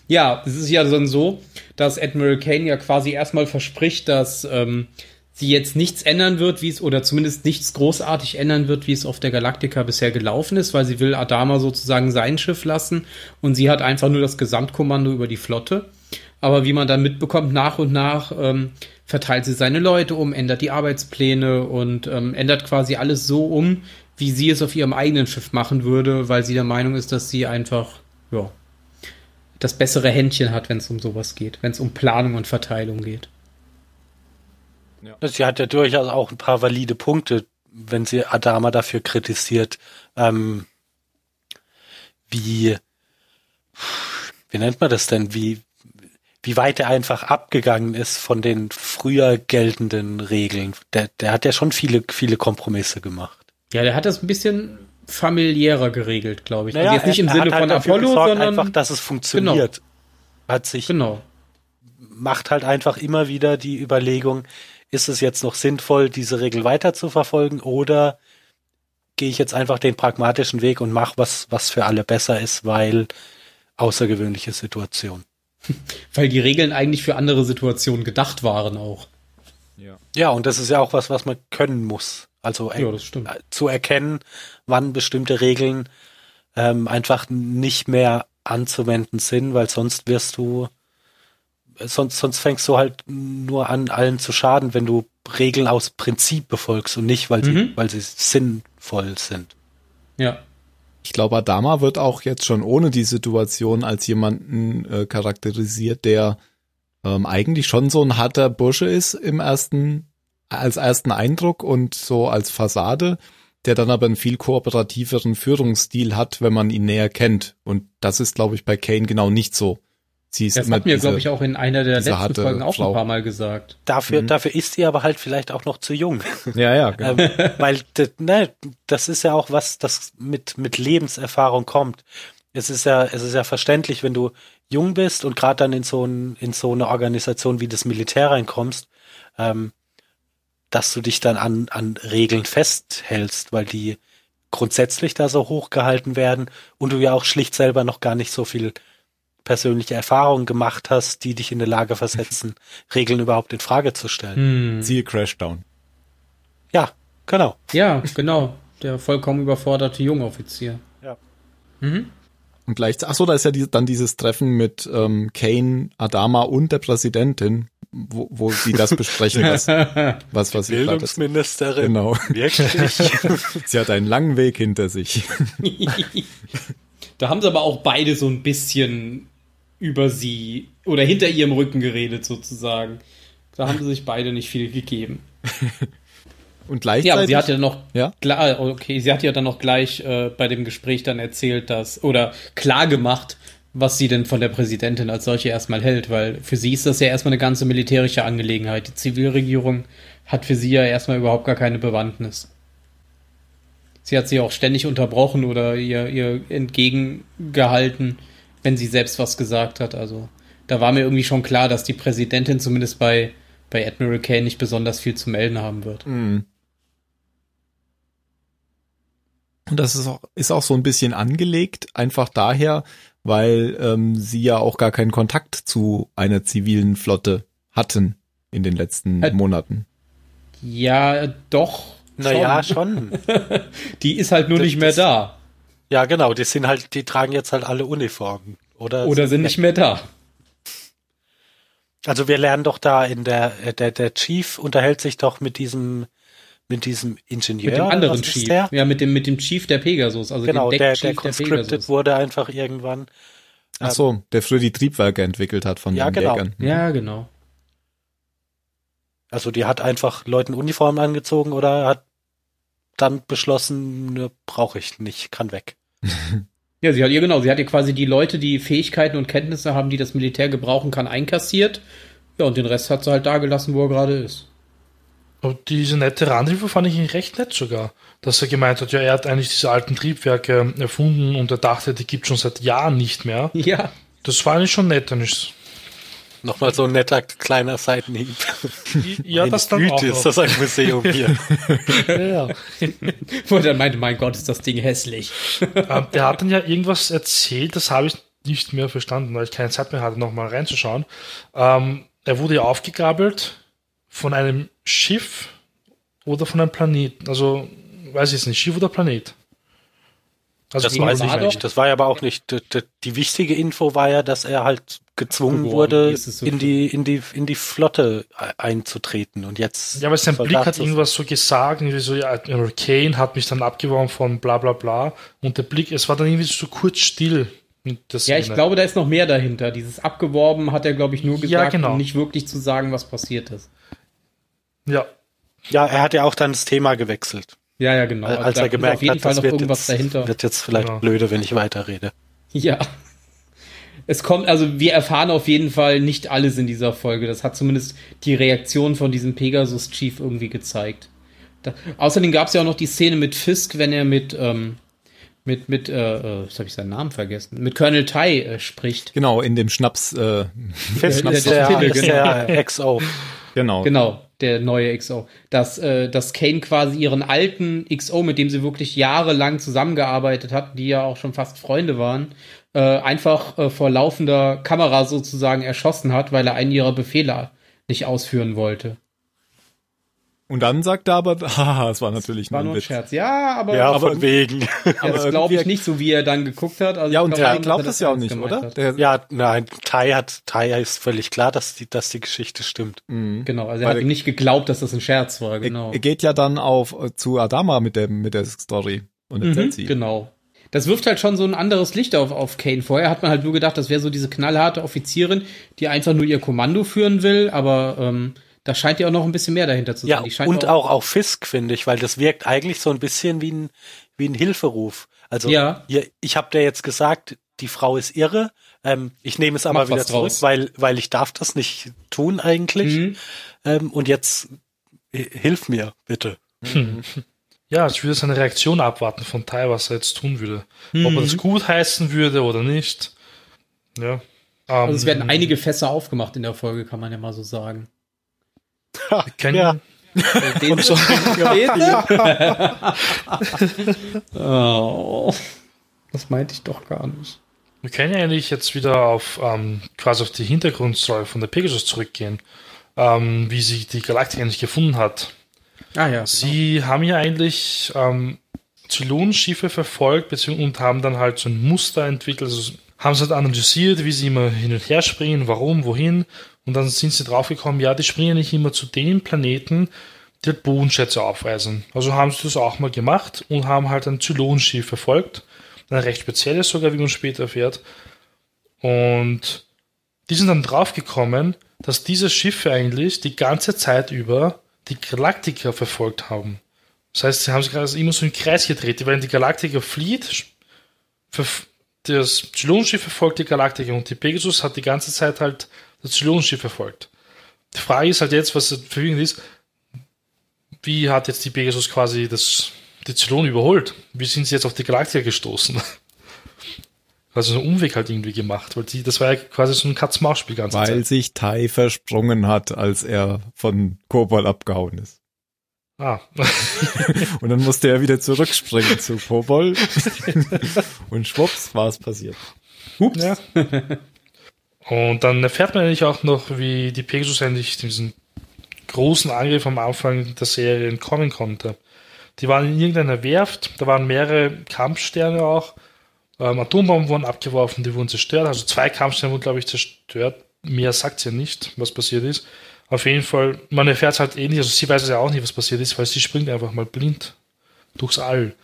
Ja, es ist ja dann so, dass Admiral Kane ja quasi erstmal verspricht, dass ähm, sie jetzt nichts ändern wird, wie es, oder zumindest nichts großartig ändern wird, wie es auf der Galactica bisher gelaufen ist, weil sie will Adama sozusagen sein Schiff lassen und sie hat einfach nur das Gesamtkommando über die Flotte. Aber wie man dann mitbekommt, nach und nach ähm, verteilt sie seine Leute um, ändert die Arbeitspläne und ähm, ändert quasi alles so um, wie sie es auf ihrem eigenen Schiff machen würde, weil sie der Meinung ist, dass sie einfach, ja, das bessere Händchen hat, wenn es um sowas geht, wenn es um Planung und Verteilung geht. Sie hat ja durchaus auch ein paar valide Punkte, wenn sie Adama dafür kritisiert, ähm, wie, wie nennt man das denn, wie, wie weit er einfach abgegangen ist von den früher geltenden Regeln. Der, der hat ja schon viele, viele Kompromisse gemacht. Ja, der hat das ein bisschen familiärer geregelt, glaube ich. also jetzt nicht im Sinne halt von Apollo, gesorgt, sondern einfach, dass es funktioniert. Hat sich genau. macht halt einfach immer wieder die Überlegung, ist es jetzt noch sinnvoll, diese Regel weiter zu verfolgen oder gehe ich jetzt einfach den pragmatischen Weg und mache was, was für alle besser ist, weil außergewöhnliche Situation. Weil die Regeln eigentlich für andere Situationen gedacht waren auch. Ja, und das ist ja auch was, was man können muss. Also er- Ja, das stimmt. äh, zu erkennen, wann bestimmte Regeln ähm, einfach nicht mehr anzuwenden sind, weil sonst wirst du, sonst, sonst fängst du halt nur an, allen zu schaden, wenn du Regeln aus Prinzip befolgst und nicht, weil sie, Mhm. weil sie sinnvoll sind. Ja. Ich glaube, Adama wird auch jetzt schon ohne die Situation als jemanden äh, charakterisiert, der ähm, eigentlich schon so ein harter Bursche ist im ersten, als ersten Eindruck und so als Fassade, der dann aber einen viel kooperativeren Führungsstil hat, wenn man ihn näher kennt. Und das ist, glaube ich, bei Kane genau nicht so. Sie ist Das immer hat mir, glaube ich, auch in einer der letzten harte Folgen auch Frau. ein paar Mal gesagt. Dafür, Mhm. dafür ist sie aber halt vielleicht auch noch zu jung. Ja, ja, genau. ähm, weil ne, das ist ja auch was, das mit mit Lebenserfahrung kommt. Es ist ja es ist ja verständlich, wenn du jung bist und gerade dann in so ein, in so eine Organisation wie das Militär reinkommst, ähm, dass du dich dann an an Regeln festhältst, weil die grundsätzlich da so hoch gehalten werden und du ja auch schlicht selber noch gar nicht so viel persönliche Erfahrungen gemacht hast, die dich in der Lage versetzen, Regeln überhaupt in Frage zu stellen. Hm. Siehe Crashdown. Ja, genau. Ja, genau. Der vollkommen überforderte Jungoffizier. Ja. Mhm. Und gleich, ach so, da ist ja die, dann dieses Treffen mit ähm, Kane, Adama und der Präsidentin, wo, wo sie das besprechen, was, was, was Bildungsministerin. Genau. Wirklich? Sie hat einen langen Weg hinter sich. da haben sie aber auch beide so ein bisschen über sie oder hinter ihrem Rücken geredet sozusagen. Da haben sie sich beide nicht viel gegeben. Und gleichzeitig. Ja, aber sie hat ja noch Ja? klar, okay, sie hat ja dann noch gleich äh, bei dem Gespräch dann erzählt, dass oder klar gemacht, was sie denn von der Präsidentin als solche erstmal hält, weil für sie ist das ja erstmal eine ganze militärische Angelegenheit. Die Zivilregierung hat für sie ja erstmal überhaupt gar keine Bewandtnis. Sie hat sie auch ständig unterbrochen oder ihr, ihr entgegengehalten, wenn sie selbst was gesagt hat. Also da war mir irgendwie schon klar, dass die Präsidentin zumindest bei, bei Admiral Kane nicht besonders viel zu melden haben wird. Mhm. Und das ist auch, ist auch so ein bisschen angelegt, einfach daher, weil ähm, sie ja auch gar keinen Kontakt zu einer zivilen Flotte hatten in den letzten Äh, Monaten. Ja, doch. naja, schon. schon. Die ist halt nur Das- nicht mehr das- da. Ja, genau. Die sind halt, die tragen jetzt halt alle Uniformen. Oder, Oder sind nicht mehr da. Also wir lernen doch da in der, der, der Chief unterhält sich doch mit diesem, mit diesem Ingenieur. Mit dem anderen was ist Chief. Der? Ja, mit dem, mit dem Chief der Pegasus, also Genau, dem der, der conscripted Pegasus. wurde einfach irgendwann. Ach so, der früher die Triebwerke entwickelt hat von Ja, den genau. Jägern. Ja, genau. Also die hat einfach Leuten Uniformen angezogen oder hat dann beschlossen, ne, brauche ich nicht, kann weg. Ja, sie hat ja genau, sie hat ja quasi die Leute, die Fähigkeiten und Kenntnisse haben, die das Militär gebrauchen kann, einkassiert. Ja, und den Rest hat sie halt da gelassen, wo er gerade ist. Und diese nette Randhilfe fand ich recht nett sogar. Dass er gemeint hat, ja, er hat eigentlich diese alten Triebwerke erfunden und er dachte, die gibt schon seit Jahren nicht mehr. Ja. Das war eigentlich schon nett. Und ich, Nochmal so ein netter kleiner Seitenhieb. ja, Meine das dann auch Güte, ist noch. das ein Museum hier. Ja. Wo er dann meinte, mein Gott, ist das Ding hässlich. Ähm, der hat dann ja irgendwas erzählt, das habe ich nicht mehr verstanden, weil ich keine Zeit mehr hatte, nochmal reinzuschauen. Ähm, er wurde ja aufgegabelt von einem Schiff oder von einem Planeten. Also, weiß ich jetzt nicht, Schiff oder Planet. Also Das weiß ich nicht. Das war ja aber auch nicht. Die, die, die wichtige Info war ja, dass er halt gezwungen wurde, so in die, in die, in die Flotte e- einzutreten. Und jetzt. Ja, weil sein Soldat Blick hat irgendwas so gesagt, irgendwie so, ja, Kane hat mich dann abgeworben von bla bla bla. Und der Blick, es war dann irgendwie so kurz still. Ja, ich glaube, da ist noch mehr dahinter. Dieses Abgeworben hat er, glaube ich, nur gesagt, genau. um nicht wirklich zu sagen, was passiert ist. Ja, Ja, er hat ja auch dann das Thema gewechselt. Ja, ja, genau. als da er ist gemerkt auf jeden hat, Fall noch wird irgendwas jetzt, dahinter. wird jetzt vielleicht Genau. blöde, wenn ich weiterrede. Ja. Es kommt, also wir erfahren auf jeden Fall nicht alles in dieser Folge. Das hat zumindest die Reaktion von diesem Pegasus Chief irgendwie gezeigt. Da, außerdem gab es ja auch noch die Szene mit Fisk, wenn er mit, ähm, mit, mit, äh, äh, jetzt habe ich seinen Namen vergessen, mit Colonel Tai äh, spricht. Genau, in dem Schnaps, äh, Fisk der- ist der der, Pille, ist der XO. genau. Genau, der neue XO. Dass, äh, dass Kane quasi ihren alten XO, mit dem sie wirklich jahrelang zusammengearbeitet hat, die ja auch schon fast Freunde waren, äh, einfach äh, vor laufender Kamera sozusagen erschossen hat, weil er einen ihrer Befehle nicht ausführen wollte. Und dann sagt er aber, haha, es war natürlich War nur nur ein Witz. Scherz. Ja, aber, Ja, aber von wegen. das glaube ich nicht, so wie er dann geguckt hat. Also Ja, und er dass glaubt das ja auch nicht, oder? Der, Ja, nein, Tai hat, Tai ist völlig klar, dass die, dass die Geschichte stimmt. Genau, also er Weil- hat ihm nicht geglaubt, dass das ein Scherz war, genau. er, er geht ja dann auf äh, zu Adama mit der mit der Story und erzählt Mhm, sie. genau. Das wirft halt schon so ein anderes Licht auf, auf Kane. Vorher hat man halt nur gedacht, das wäre so diese knallharte Offizierin, die einfach nur ihr Kommando führen will, aber ähm, da scheint ja auch noch ein bisschen mehr dahinter zu sein. Ja, und auch, auch Fisk, finde ich, weil das wirkt eigentlich so ein bisschen wie ein, wie ein Hilferuf. Also, Ja. ihr, ich habe dir jetzt gesagt, die Frau ist irre. Ähm, ich nehme es aber Mach wieder zurück, weil, weil ich darf das nicht tun eigentlich. Mhm. Ähm, und jetzt äh, hilf mir, bitte. ja, ich würde seine Reaktion abwarten von Tai, was er jetzt tun würde. Ob Mhm. er das gut heißen würde oder nicht. Ja. Also es Ähm, werden einige Fässer aufgemacht in der Folge, kann man ja mal so sagen. kennen, Ja. Den so oh, das meinte ich doch gar nicht. Wir können ja eigentlich jetzt wieder auf ähm, quasi auf die Hintergrundstory von der Pegasus zurückgehen, ähm, wie sie die Galaktik eigentlich gefunden hat. Ah ja. Sie haben ja eigentlich ähm, Zylonenschiffe verfolgt und haben dann halt so ein Muster entwickelt, also haben sie halt analysiert, wie sie immer hin und her springen, warum, wohin und dann sind sie draufgekommen, ja, die springen nicht immer zu den Planeten, die halt Bodenschätze aufweisen. Also haben sie das auch mal gemacht und haben halt ein Zylonenschiff verfolgt, ein recht spezielles sogar, wie man später erfährt. Und die sind dann draufgekommen, dass diese Schiffe eigentlich die ganze Zeit über die Galaktiker verfolgt haben. Das heißt, sie haben sich gerade immer so im Kreis gedreht. Wenn die Galaktiker flieht, das Zylonenschiff verfolgt die Galaktiker und die Pegasus hat die ganze Zeit halt das Zylonenschiff verfolgt. Die Frage ist halt jetzt, was verwirrend ist, wie hat jetzt die Pegasus quasi das, die Zylonen überholt? Wie sind sie jetzt auf die Galaktiker gestoßen? Also einen Umweg halt irgendwie gemacht, weil die, das war ja quasi so ein Katz-Maus-Spiel ganz Weil sich Tai versprungen hat, als er von Kobol abgehauen ist. Ah. Und dann musste er wieder zurückspringen zu Kobol. Und schwupps, war es passiert. Ups. Ja. Und dann erfährt man eigentlich auch noch, wie die Pegasus eigentlich diesen großen Angriff am Anfang der Serie entkommen konnte. Die waren in irgendeiner Werft, da waren mehrere Kampfsterne auch Ähm, Atombomben wurden abgeworfen, die wurden zerstört. Also zwei Kampfsterne wurden, glaube ich, zerstört. Mehr sagt sie ja nicht, was passiert ist. Auf jeden Fall, man erfährt es halt ähnlich. Also sie weiß ja auch nicht, was passiert ist, weil sie springt einfach mal blind durchs All.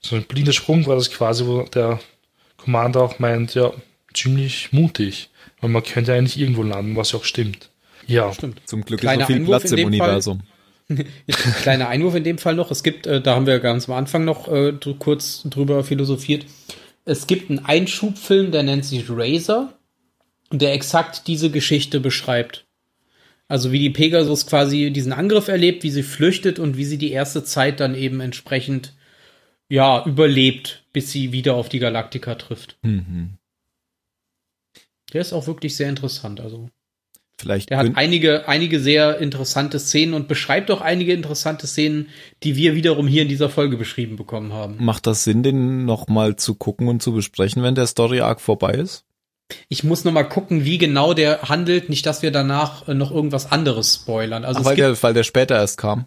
So ein blinder Sprung war das quasi, wo der Commander auch meint, ja, ziemlich mutig. Weil man könnte eigentlich irgendwo landen, was ja auch stimmt. Ja. Stimmt. Zum Glück Kleiner ist so viel Einwurf Platz im. Universum. Kleiner Einwurf in dem Fall noch. Es gibt, äh, da haben wir ganz am Anfang noch äh, dr- kurz drüber philosophiert. Es gibt einen Einschubfilm, der nennt sich Razor, der exakt diese Geschichte beschreibt. Also wie die Pegasus quasi diesen Angriff erlebt, wie sie flüchtet und wie sie die erste Zeit dann eben entsprechend ja überlebt, bis sie wieder auf die Galaktika trifft. Mhm. Der ist auch wirklich sehr interessant. Also Vielleicht der hat einige, einige sehr interessante Szenen und beschreibt auch einige interessante Szenen, die wir wiederum hier in dieser Folge beschrieben bekommen haben. macht das Sinn, den noch mal zu gucken und zu besprechen, wenn der Story Arc vorbei ist? Ich muss noch mal gucken, wie genau der handelt, nicht, dass wir danach äh, noch irgendwas anderes spoilern. Also Ach, weil, der, weil der später erst kam.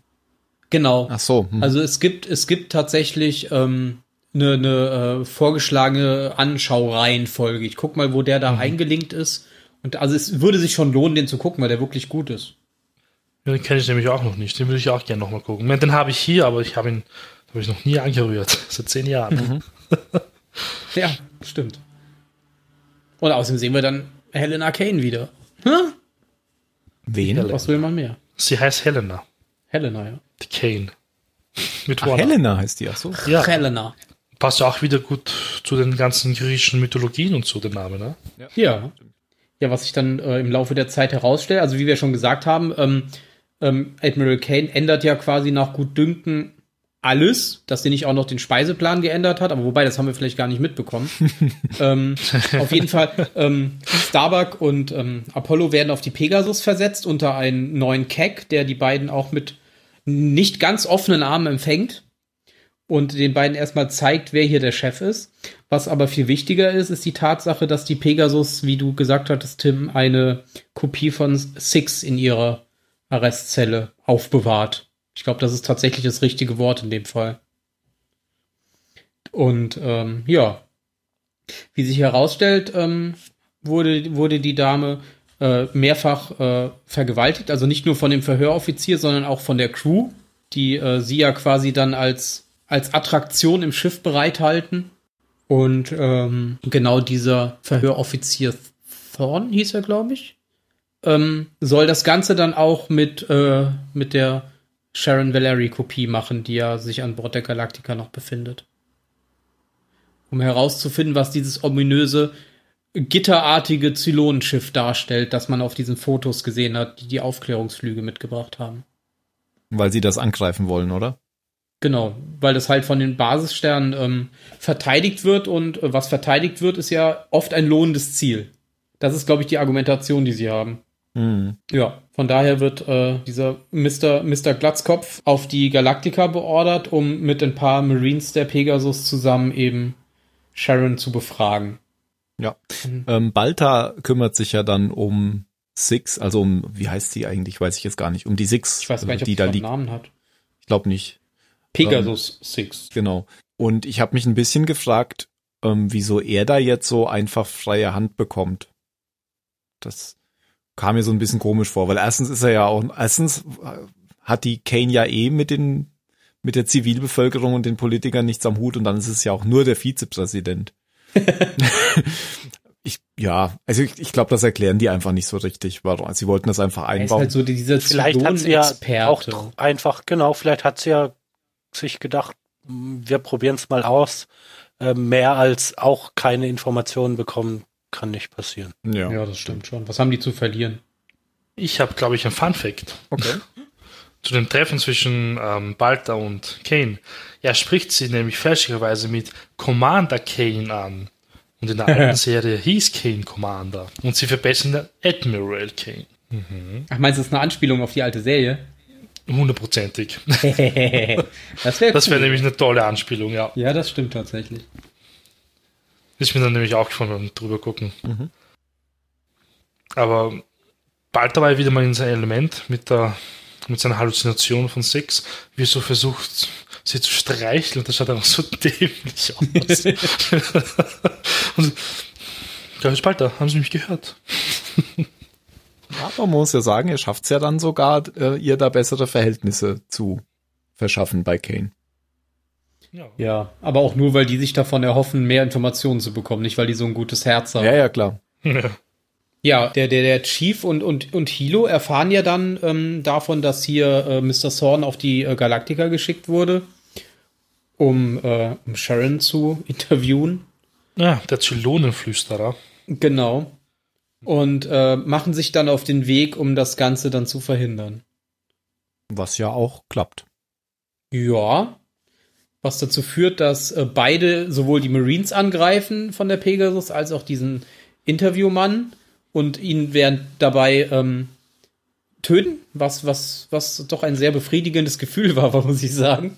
genau. Ach so. hm. Also es gibt, es gibt tatsächlich ähm, eine, eine äh, vorgeschlagene Anschaureihenfolge. Ich guck mal, wo der Mhm. da eingelinkt ist. Und also es würde sich schon lohnen, den zu gucken, weil der wirklich gut ist. Ja, den kenne ich nämlich auch noch nicht. Den würde ich auch gerne nochmal gucken. Den habe ich hier, aber ich habe ihn habe ich noch nie angerührt. Seit zehn Jahren. Ja, stimmt. Und außerdem sehen wir dann Helena Kane wieder. Hm? Wen? Was will man mehr? Sie heißt Helena. Helena, ja. Die Kane. Mit Ach. Helena heißt die, ach so. Ja, Helena. Passt ja auch wieder gut zu den ganzen griechischen Mythologien und so, der Name, ne? Ja. Ja, was sich dann äh, im Laufe der Zeit herausstellt, also wie wir schon gesagt haben, ähm, ähm, Admiral Kane ändert ja quasi nach Gutdünken alles, dass sie nicht auch noch den Speiseplan geändert hat, aber wobei, das haben wir vielleicht gar nicht mitbekommen. ähm, auf jeden Fall, ähm, Starbuck und ähm, Apollo werden auf die Pegasus versetzt unter einen neuen Keck, der die beiden auch mit nicht ganz offenen Armen empfängt und den beiden erstmal zeigt, wer hier der Chef ist. Was aber viel wichtiger ist, ist die Tatsache, dass die Pegasus, wie du gesagt hattest, Tim, eine Kopie von Six in ihrer Arrestzelle aufbewahrt. Ich glaube, das ist tatsächlich das richtige Wort in dem Fall. Und ähm, ja, wie sich herausstellt, ähm, wurde, wurde die Dame äh, mehrfach äh, vergewaltigt. Also nicht nur von dem Verhöroffizier, sondern auch von der Crew, die äh, sie ja quasi dann als, als Attraktion im Schiff bereithalten. Und ähm, genau dieser Verhöroffizier Thorn hieß er, glaube ich, ähm, soll das Ganze dann auch mit, äh, mit der Sharon Valery Kopie machen, die ja sich an Bord der Galactica noch befindet. Um herauszufinden, was dieses ominöse, gitterartige Zylonenschiff darstellt, das man auf diesen Fotos gesehen hat, die die Aufklärungsflüge mitgebracht haben. Weil sie das angreifen wollen, oder? Genau, weil das halt von den Basissternen ähm, verteidigt wird und äh, was verteidigt wird, ist ja oft ein lohnendes Ziel. Das ist, glaube ich, die Argumentation, die sie haben. Hm. Ja, von daher wird äh, dieser Mr. Mr. Glatzkopf auf die Galaktika beordert, um mit ein paar Marines der Pegasus zusammen eben Sharon zu befragen. Ja. Ähm, Balta kümmert sich ja dann um Six, also um, wie heißt sie eigentlich, weiß ich jetzt gar nicht, um die Six, Ich weiß gar nicht, ob die die da einen liegt. Namen hat. Ich glaube nicht. Pegasus Six. Genau. Und ich habe mich ein bisschen gefragt, ähm, wieso er da jetzt so einfach freie Hand bekommt. Das kam mir so ein bisschen komisch vor, weil erstens ist er ja auch, erstens äh, hat die Kane ja eh mit den, mit der Zivilbevölkerung und den Politikern nichts am Hut und dann ist es ja auch nur der Vizepräsident. ich, ja, also ich, ich glaube, das erklären die einfach nicht so richtig. Warum. Sie wollten das einfach Er ist einbauen. halt so dieser Vielleicht hat sie ja auch einfach, genau, vielleicht hat sie ja sich gedacht, wir probieren es mal aus. Äh, mehr als auch keine Informationen bekommen, kann nicht passieren. ja. Ja, das stimmt schon. Was haben die zu verlieren? Ich habe, glaube ich, ein Fun Fact. Okay. Zu dem Treffen zwischen ähm, Balta und Kane. Er spricht sie nämlich fälschlicherweise mit Commander Kane an. Und in der alten Serie hieß Kane Commander. Und sie verbessern Admiral Kane. Ach, meinst du, das ist eine Anspielung auf die alte Serie? Hundertprozentig. das wäre cool. nämlich eine tolle Anspielung, ja. Ja, das stimmt tatsächlich. Ist mir dann nämlich aufgefallen beim drüber gucken. Aber bald dabei wieder mal in sein Element mit der mit seiner Halluzination von Six, wie er so versucht, sie zu streicheln. Und das schaut einfach so dämlich aus. und ja, ist bald da. Haben sie mich gehört? Aber man muss ja sagen, ihr schafft es ja dann sogar, äh, ihr da bessere Verhältnisse zu verschaffen bei Kane. Ja. ja, aber auch nur, weil die sich davon erhoffen, mehr Informationen zu bekommen, nicht weil die so ein gutes Herz haben. Ja, ja, klar. Ja. Ja, der, der, der Chief und, und, und Hilo erfahren ja dann ähm, davon, dass hier äh, Mr. Thorn auf die äh, Galaktika geschickt wurde, um, äh, um Sharon zu interviewen. Ja, der Zylonenflüsterer. Genau. Und äh, machen sich dann auf den Weg, um das Ganze dann zu verhindern. Was ja auch klappt. Ja. Was dazu führt, dass äh, beide sowohl die Marines angreifen von der Pegasus als auch diesen Interviewmann und ihn während dabei ähm, töten, was, was, was doch ein sehr befriedigendes Gefühl war, muss ich sagen.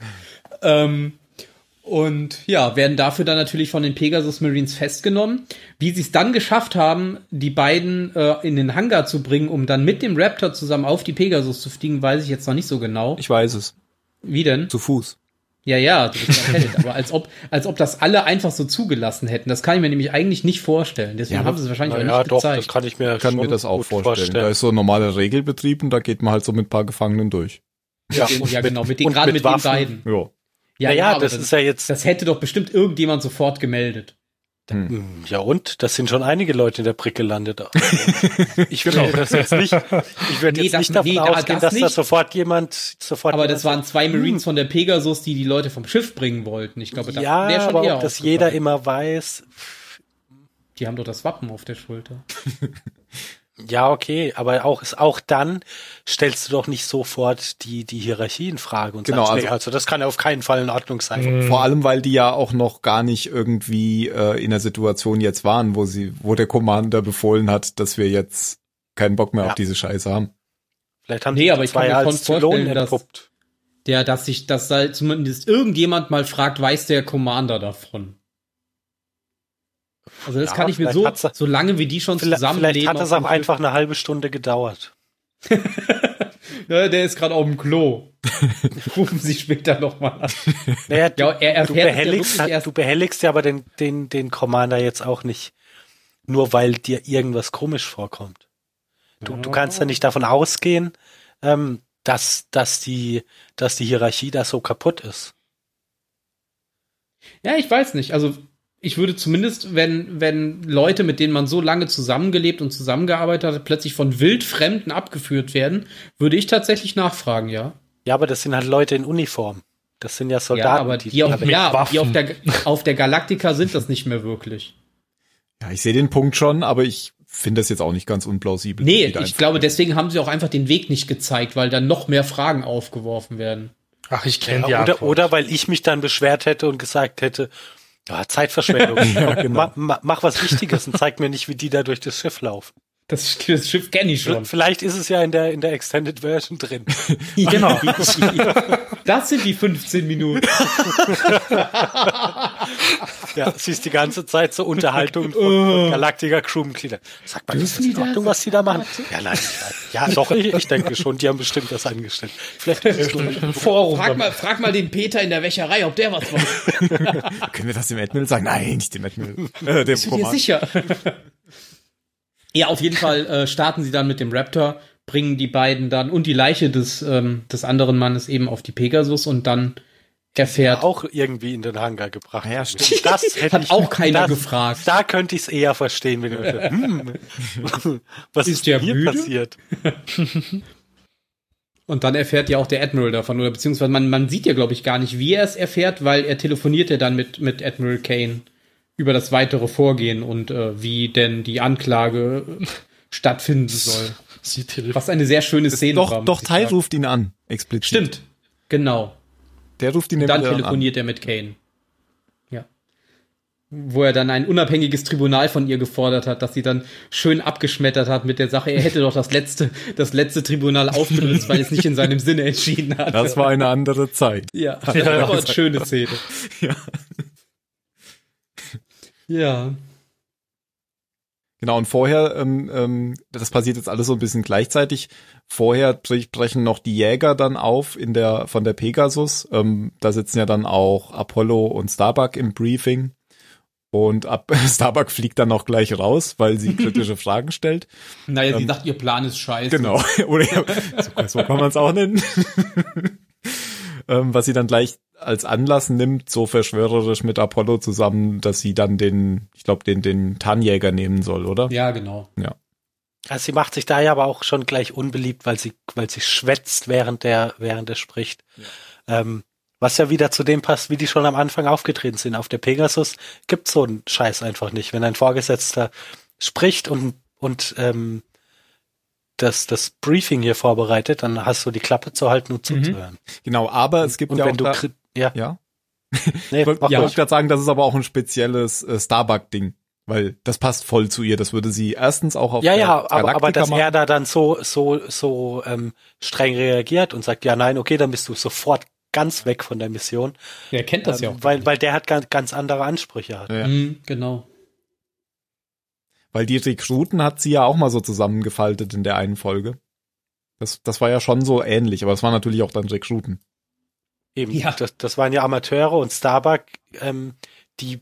Ähm, und ja, werden dafür dann natürlich von den Pegasus Marines festgenommen. Wie sie es dann geschafft haben, die beiden äh, in den Hangar zu bringen, um dann mit dem Raptor zusammen auf die Pegasus zu fliegen, weiß ich jetzt noch nicht so genau. Ich weiß es. Wie denn? Zu Fuß. Ja, ja, du bist ein Held, aber als ob, als ob das alle einfach so zugelassen hätten. Das kann ich mir nämlich eigentlich nicht vorstellen. Deswegen Ja, haben sie es wahrscheinlich auch Ja, nicht doch, gezeigt. das kann ich mir Kann schon mir das auch gut vorstellen. Da ist so ein normaler Regelbetrieb und da geht man halt so mit ein paar Gefangenen durch. Ja, ja, mit- genau, mit den, gerade mit mit, den beiden. Ja. Ja, ja, aber das ist ja jetzt. Das hätte doch bestimmt irgendjemand sofort gemeldet. Hm, Ja und? Das sind schon einige Leute in der Brick gelandet. Ich würde das jetzt nicht, ich würde Nee, jetzt das- nicht davon nee, da- ausgehen, das dass da nicht. sofort jemand, sofort Aber das waren zwei Marines von der Pegasus, die die Leute vom Schiff bringen wollten. Ich glaube, da ja, wäre schon aber eher ob das aufgefallen. jeder immer weiß, Die haben doch das Wappen auf der Schulter. ja, okay, aber auch, ist auch dann stellst du doch nicht sofort die, die Hierarchie in Frage und Genau, sagst, also- nee, also das kann ja auf keinen Fall in Ordnung sein. Vor allem, weil die ja auch noch gar nicht irgendwie äh, in der Situation jetzt waren, wo sie, wo der Commander befohlen hat, dass wir jetzt keinen Bock mehr Ja. auf diese Scheiße haben. Vielleicht haben Nee, die aber ich kann mir als schon vorstellen, dass-. Der, dass sich, dass da zumindest irgendjemand mal fragt, weiß der Commander davon? Also das Ja, kann ich mir so, so lange wie die schon zusammenleben. vielleicht hat dem auch einfach eine halbe Stunde gedauert. Ja, der ist gerade auf dem Klo. Rufen Sie später nochmal an. Naja, du, Ja, er du, ja behelligst, erst- du behelligst ja aber den, den, den Commander jetzt auch nicht, nur weil dir irgendwas komisch vorkommt. Du, du kannst ja nicht davon ausgehen, ähm, dass, dass, die, dass die Hierarchie da so kaputt ist. Ja, ich weiß nicht. Also ich würde zumindest, wenn, wenn Leute, mit denen man so lange zusammengelebt und zusammengearbeitet hat, plötzlich von Wildfremden abgeführt werden, würde ich tatsächlich nachfragen, ja. Ja, aber das sind halt Leute in Uniform. Das sind ja Soldaten. ja, aber die, auf, mit ja, Waffen. die auf, der, auf der Galaktika sind das nicht mehr wirklich. Ja, ich sehe den Punkt schon, aber ich finde das jetzt auch nicht ganz unplausibel. Nee, ich glaube, deswegen haben sie auch einfach den Weg nicht gezeigt, weil dann noch mehr Fragen aufgeworfen werden. Ach, ich kenne die ja, Antwort. oder, oder weil ich mich dann beschwert hätte und gesagt hätte, ja, Zeitverschwendung. Ja, genau. ma, ma, mach was Wichtiges und zeig mir nicht, wie die da durch das Schiff laufen. Das, das Schiff kenne ich schon. Vielleicht ist es ja in der, in der Extended Version drin. Genau. Das sind die 15 Minuten. Ja, siehst die ganze Zeit so Unterhaltung von, von Galactica Crewmitgliedern. Sag mal, ist das in die Ordnung, das? was die da machen? Ja, nein, nein. Ja, doch, ich, ich denke schon, die haben bestimmt das angestellt. Vielleicht ist Ein Forum. Frag mal, frag mal den Peter in der Wäscherei, ob der was weiß. Können wir das dem Admiral sagen? Nein, nicht dem Admiral. Äh, dem Bist du dir sicher? Ja, auf jeden Fall äh, starten sie dann mit dem Raptor, bringen die beiden dann und die Leiche des, ähm, des anderen Mannes eben auf die Pegasus und dann erfährt. auch irgendwie in den Hangar gebracht. Ja, stimmt. Das hätte Hat ich, auch keiner das, gefragt. Da könnte ich es eher verstehen, wenn ich hm, was Ist ist, hier müde? passiert? Und dann erfährt ja auch der Admiral davon, oder beziehungsweise man, man sieht ja, glaube ich, gar nicht, wie er es erfährt, weil er telefoniert ja dann mit, mit Admiral Kane über das weitere Vorgehen und äh, wie denn die Anklage stattfinden soll. Was eine sehr schöne Szene war. Doch, muss doch, sagen. ruft ihn an. Explizit. Stimmt. Genau. Der ruft ihn Dann nämlich telefoniert er mit Kane. Ja. Wo er dann ein unabhängiges Tribunal von ihr gefordert hat, dass sie dann schön abgeschmettert hat mit der Sache, er hätte doch das letzte, das letzte Tribunal aufgelöst, weil es nicht in seinem Sinne entschieden hat. an. Das war eine andere Zeit. ja, das war eine schöne Szene. Ja. Ja. Genau, und vorher, ähm, ähm, das passiert jetzt alles so ein bisschen gleichzeitig. Vorher brechen noch die Jäger dann auf in der von der Pegasus. Ähm, da sitzen ja dann auch Apollo und Starbuck im Briefing. Und ab, Starbuck fliegt dann auch gleich raus, weil sie kritische Fragen stellt. Naja, sie sagt, ihr Plan ist scheiße. Genau. Oder so, so kann man es auch nennen. ähm, was sie dann gleich als Anlass nimmt, so verschwörerisch mit Apollo zusammen, dass sie dann den, ich glaube, den, den Tarnjäger nehmen soll, oder? Ja, genau. Ja. Also sie macht sich da ja aber auch schon gleich unbeliebt, weil sie, weil sie schwätzt, während der, während er spricht. Ja. Ähm, was ja wieder zu dem passt, wie die schon am Anfang aufgetreten sind. Auf der Pegasus gibt's so einen Scheiß einfach nicht. Wenn ein Vorgesetzter spricht und, und ähm, das, das Briefing hier vorbereitet, dann hast du die Klappe zu halten und mhm. zuzuhören. Genau, aber es gibt und ja wenn auch du da, ja. ja. Nee, ich wollte ja. wollt gerade sagen, das ist aber auch ein spezielles äh, Starbuck-Ding, weil das passt voll zu ihr. Das würde sie erstens auch auf ja ja, aber, aber dass machen. er da dann so so so ähm, streng reagiert und sagt ja nein, okay, dann bist du sofort ganz weg von der Mission. Er kennt das ähm, ja auch. Weil weil der hat ganz, ganz andere Ansprüche hat. Ja. Mhm, genau. Weil die Rekruten hat sie ja auch mal so zusammengefaltet in der einen Folge. Das, das war ja schon so ähnlich, aber das waren natürlich auch dann Rekruten. Eben, ja. das, das waren ja Amateure und Starbuck, ähm, die,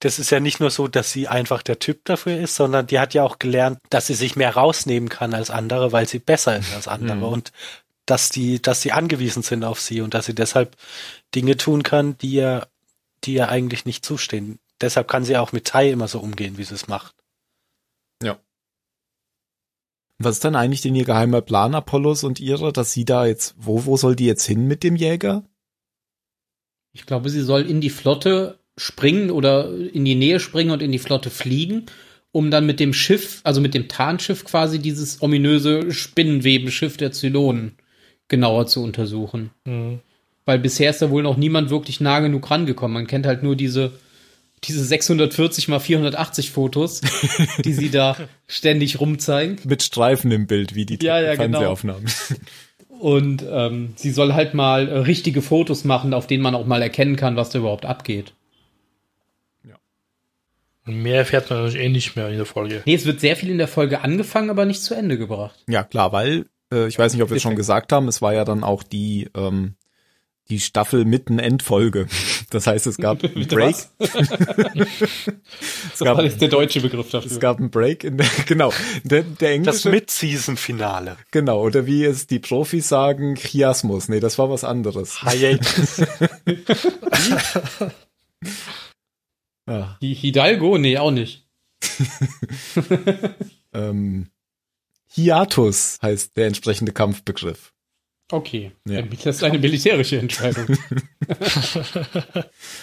das ist ja nicht nur so, dass sie einfach der Typ dafür ist, sondern die hat ja auch gelernt, dass sie sich mehr rausnehmen kann als andere, weil sie besser ist als andere mhm. und dass die, dass sie angewiesen sind auf sie und dass sie deshalb Dinge tun kann, die ihr, die ihr eigentlich nicht zustehen deshalb kann sie auch mit Tai immer so umgehen, wie sie es macht. Ja. Was ist dann eigentlich denn ihr geheimer Plan, Apollos und ihre, dass sie da jetzt, wo, wo soll die jetzt hin mit dem Jäger? Ich glaube, sie soll in die Flotte springen oder in die Nähe springen und in die Flotte fliegen, um dann mit dem Schiff, also mit dem Tarnschiff quasi dieses ominöse Spinnenwebenschiff der Zylonen genauer zu untersuchen. Mhm. Weil bisher ist da wohl noch niemand wirklich nah genug rangekommen. Man kennt halt nur diese diese 640 mal 480 Fotos, die sie da ständig rumzeigen. Mit Streifen im Bild, wie die ja, ja, genau. Fernsehaufnahmen. Genau. Und ähm, sie soll halt mal äh, richtige Fotos machen, auf denen man auch mal erkennen kann, was da überhaupt abgeht. Ja. Und mehr erfährt man natürlich eh nicht mehr in der Folge. Nee, es wird sehr viel in der Folge angefangen, aber nicht zu Ende gebracht. Ja, klar, weil, äh, ich weiß nicht, ob wir es schon gesagt haben, es war ja dann auch die ähm, die Staffel mitten Endfolge. Das heißt, es gab einen Break. es gab, das ist der deutsche Begriff dafür. Es gab einen Break in der, genau, der, der englische. Das Mid-Season-Finale. Genau, oder wie es die Profis sagen, Chiasmus. Nee, das war was anderes. Hiatus. ah. Hidalgo? Nee, auch nicht. ähm, Hiatus heißt der entsprechende Kampfbegriff. Okay, ja. das ist eine militärische Entscheidung.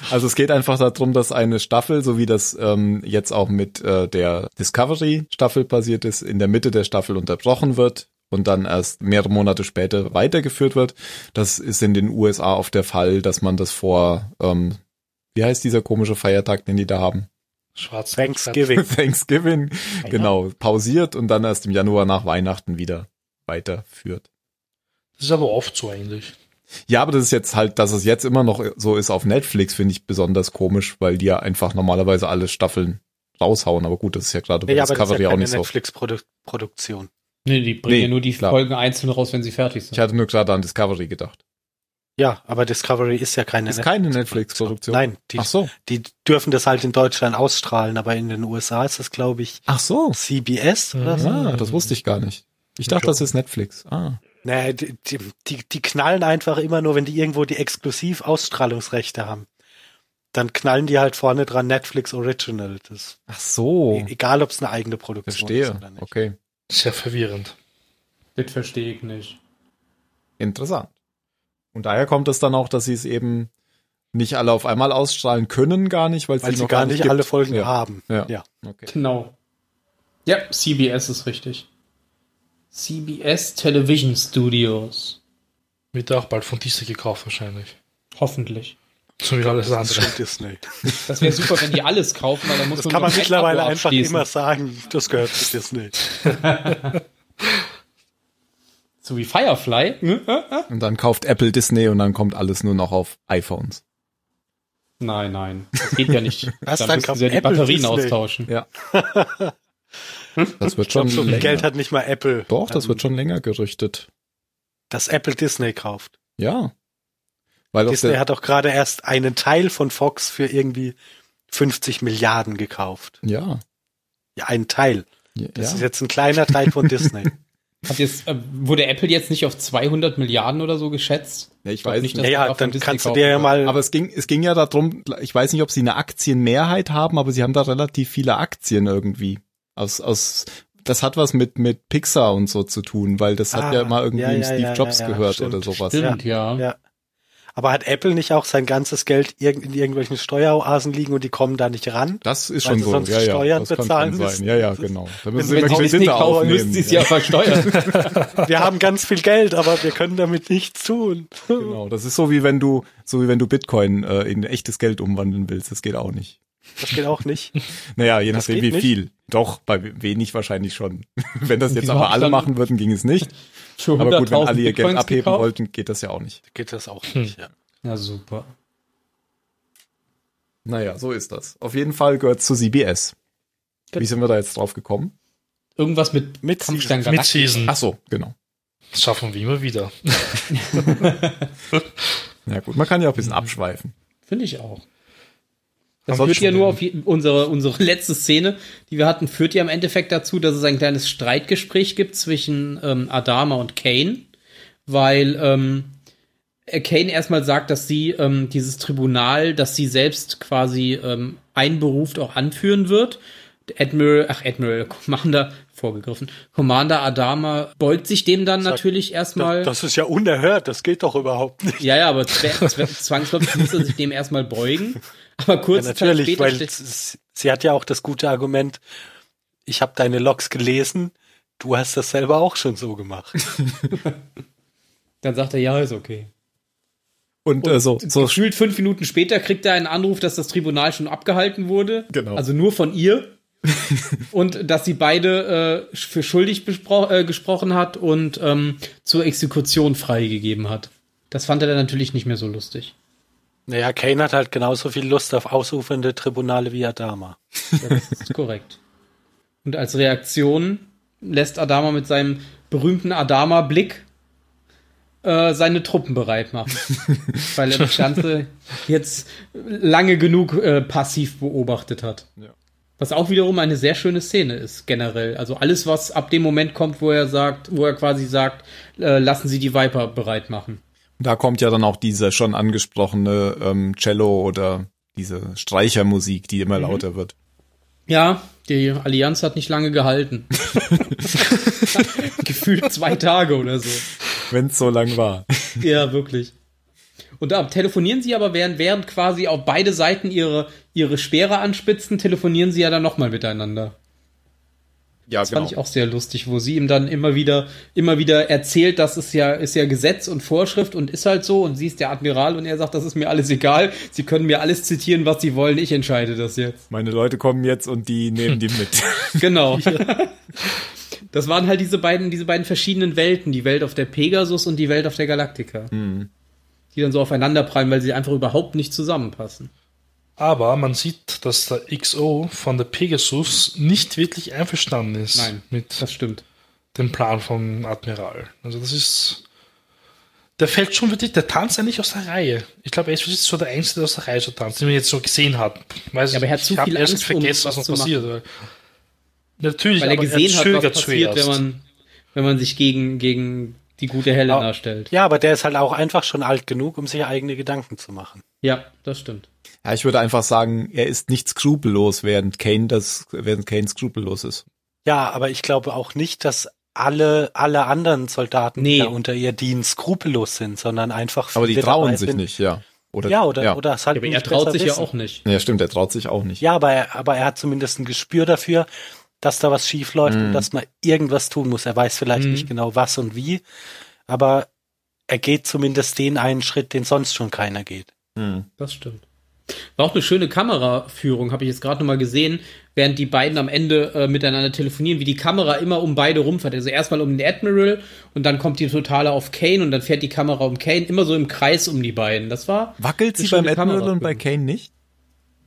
also es geht einfach darum, dass eine Staffel, so wie das ähm, jetzt auch mit äh, der Discovery-Staffel passiert ist, in der Mitte der Staffel unterbrochen wird und dann erst mehrere Monate später weitergeführt wird. Das ist in den USA oft der Fall, dass man das vor, ähm, wie heißt dieser komische Feiertag, den die da haben? Schwarz Thanksgiving. Thanksgiving, genau, pausiert und dann erst im Januar nach Weihnachten wieder weiterführt. Das ist aber oft so eigentlich. Ja, aber das ist jetzt halt, dass es jetzt immer noch so ist auf Netflix, finde ich besonders komisch, weil die ja einfach normalerweise alle Staffeln raushauen. Aber gut, das ist ja gerade bei ja, Discovery ja auch nicht Netflix-Produktion. Nee, die bringen nee, ja nur die klar. Folgen einzeln raus, wenn sie fertig sind. Ich hatte nur gerade an Discovery gedacht. Ja, aber Discovery ist ja keine ist keine Netflix-Produktion. Nein, die, Ach so. die dürfen das halt in Deutschland ausstrahlen, aber in den USA ist das, glaube ich, Ach so. CBS oder so. Ah, das wusste ich gar nicht. Ich dachte, das ist Netflix. Ah. Naja, die, die, die knallen einfach immer nur, wenn die irgendwo die Exklusiv-Ausstrahlungsrechte haben. Dann knallen die halt vorne dran Netflix Original. Das Ach so. E-, egal, ob es eine eigene Produktion Verstehe. ist oder nicht. Okay. Sehr verwirrend. Das verstehe ich nicht. Interessant. Und daher kommt es dann auch, dass sie es eben nicht alle auf einmal ausstrahlen können, gar nicht, weil, weil sie noch gar nicht gibt. alle Folgen ja. haben. Ja. ja. Okay. Genau. Ja, CBS ist richtig. CBS Television Studios. Wird auch bald von Disney gekauft wahrscheinlich. Hoffentlich. So wie alles andere. Das Disney. Das wäre super, wenn die alles kaufen, weil dann muss das man kann man mittlerweile einfach immer sagen, das gehört zu Disney. so wie Firefly. Und dann kauft Apple Disney und dann kommt alles nur noch auf iPhones. Nein, nein. Das geht ja nicht. Was, dann dann müssten kauft sie ja die Apple Batterien Disney? austauschen. Ja. Das wird Ich schon viel länger. Geld hat nicht mal Apple. Doch, das ähm, wird schon länger gerüchtet. Dass Apple Disney kauft. Ja. Weil Disney der, hat auch gerade erst einen Teil von Fox für irgendwie 50 Milliarden gekauft. ja. Ja, einen Teil. Ja, Das ist ja. jetzt ein kleiner Teil von Disney. Hat jetzt, äh, wurde Apple jetzt nicht auf 200 Milliarden oder so geschätzt? Ja, ich glaub weiß nicht, dass Ja, dann Disney kannst du dir ja mal. Aber es ging, es ging ja darum, ich weiß nicht, ob sie eine Aktienmehrheit haben, aber sie haben da relativ viele Aktien irgendwie. Aus, aus, das hat was mit, mit Pixar und so zu tun, weil das hat Ah, ja mal irgendwie ja, ja, Steve ja, Jobs ja, ja, gehört stimmt. oder sowas. Stimmt, ja. ja. Aber hat Apple nicht auch sein ganzes Geld irg- in irgendwelchen Steueroasen liegen und die kommen da nicht ran? Das ist Weil schon sie so. sonst Ja, ja, Steuern das kann bezahlen schon sein. müssen. Ja, ja, genau. Da müssen sie Wenn immer sie Kredite kaufen, müssten sie es ja versteuern. Wir haben ganz viel Geld, aber wir können damit nichts tun. Genau, das ist so wie wenn du, so wie wenn du Bitcoin äh, in echtes Geld umwandeln willst. Das geht auch nicht. Das geht auch nicht. Naja, je Das nachdem wie nicht? viel. Doch, bei wenig wahrscheinlich schon. wenn das jetzt aber alle machen würden, ging es nicht. Aber gut, wenn 100.000 alle ihr Geld Bitcoins abheben gekauft? wollten, geht das ja auch nicht. Geht das auch nicht. Ja. Ja, super. Naja, so ist das. Auf jeden Fall gehört zu CBS. Gut. Wie sind wir da jetzt drauf gekommen? Irgendwas mit, Mit Kampfstein. Season. Ach so, genau. Das schaffen wir immer wieder. Ja gut, man kann ja auch ein bisschen abschweifen. Finde ich auch. Das führt ja nur auf je- unsere, unsere letzte Szene, die wir hatten, führt ja im Endeffekt dazu, dass es ein kleines Streitgespräch gibt zwischen ähm, Adama und Kane, weil ähm, äh, Kane erstmal sagt, dass sie ähm, dieses Tribunal, das sie selbst quasi ähm, einberuft, auch anführen wird. Admiral, ach Admiral, Commander, vorgegriffen, Commander Adama beugt sich dem dann natürlich erstmal. Das ist ja unerhört, das geht doch überhaupt nicht. Ja, ja, aber zw- zw- zwangsläufig muss er sich dem erstmal beugen. Aber Ja, kurze Zeit natürlich, später weil sie hat ja auch das gute Argument, ich habe deine Logs gelesen, du hast das selber auch schon so gemacht. dann sagt er, ja, ist okay. Und äh, so, so Gefühlt fünf Minuten später kriegt er einen Anruf, dass das Tribunal schon abgehalten wurde. Genau. Also nur von ihr. und dass sie beide äh, für schuldig äh, gesprochen hat und ähm, zur Exekution freigegeben hat. Das fand er dann natürlich nicht mehr so lustig. Naja, Kane hat halt genauso viel Lust auf ausufernde Tribunale wie Adama. Ja, das ist korrekt. Und als Reaktion lässt Adama mit seinem berühmten Adama-Blick äh, seine Truppen bereit machen. weil er das Ganze jetzt lange genug äh, passiv beobachtet hat. Ja. Was auch wiederum eine sehr schöne Szene ist, generell. Also alles, was ab dem Moment kommt, wo er sagt, wo er quasi sagt, äh, lassen Sie die Viper bereit machen. Da kommt ja dann auch diese schon angesprochene ähm, Cello oder diese Streichermusik, die immer lauter wird. Ja, die Allianz hat nicht lange gehalten. Gefühlt zwei Tage oder so. Wenn es so lang war. Ja, wirklich. Und da telefonieren sie aber, während, während quasi auf beide Seiten ihre, ihre Speere anspitzen, telefonieren sie ja dann nochmal miteinander. Ja, Das fand ich auch sehr lustig, wo sie ihm dann immer wieder, immer wieder erzählt, das ist ja, ist ja Gesetz und Vorschrift und ist halt so und sie ist der Admiral und er sagt, das ist mir alles egal. Sie können mir alles zitieren, was sie wollen, ich entscheide das jetzt. Meine Leute kommen jetzt und die nehmen die mit. Genau. Das waren halt diese beiden, diese beiden verschiedenen Welten, die Welt auf der Pegasus und die Welt auf der Galactica. Die dann so aufeinander prallen, weil sie einfach überhaupt nicht zusammenpassen. Aber man sieht, dass der XO von der Pegasus nicht wirklich einverstanden ist Nein, mit das stimmt. dem Plan vom Admiral. Also das ist. Der fällt schon wirklich, der tanzt eigentlich aus der Reihe. Ich glaube, er ist so der Einzige, der aus der Reihe so tanzt, den man jetzt so gesehen hat. Weiß Ja, aber er hat ich zu viel erst Angst, um vergessen, was was zu noch passiert. weil- Natürlich, Weil er gesehen hat, was passiert, wenn man, wenn man sich gegen, gegen die gute Helena Ja. stellt. Ja, aber der ist halt auch einfach schon alt genug, um sich eigene Gedanken zu machen. Ja, das stimmt. Ja, ich würde einfach sagen, er ist nicht skrupellos, während Kane das, während Kane skrupellos ist. Ja, aber ich glaube auch nicht, dass alle, alle anderen Soldaten, Nee. die da unter ihr dienen, skrupellos sind, sondern einfach Aber die trauen sich sind. nicht, ja. Oder, Ja, oder, oder es halt Ja, aber er traut sich ja wissen. auch nicht. Ja, stimmt, er traut sich auch nicht. Ja, aber er, aber er hat zumindest ein Gespür dafür, dass da was schief läuft Mhm. und dass man irgendwas tun muss. Er weiß vielleicht Mhm. nicht genau was und wie, aber er geht zumindest den einen Schritt, den sonst schon keiner geht. Hm. Das stimmt. War auch eine schöne Kameraführung, habe ich jetzt gerade nochmal gesehen, während die beiden am Ende äh, miteinander telefonieren, wie die Kamera immer um beide rumfährt. Also erstmal um den Admiral und dann kommt die totale auf Kane und dann fährt die Kamera um Kane, immer so im Kreis um die beiden. Das war. Wackelt sie beim Admiral und bei Kane nicht?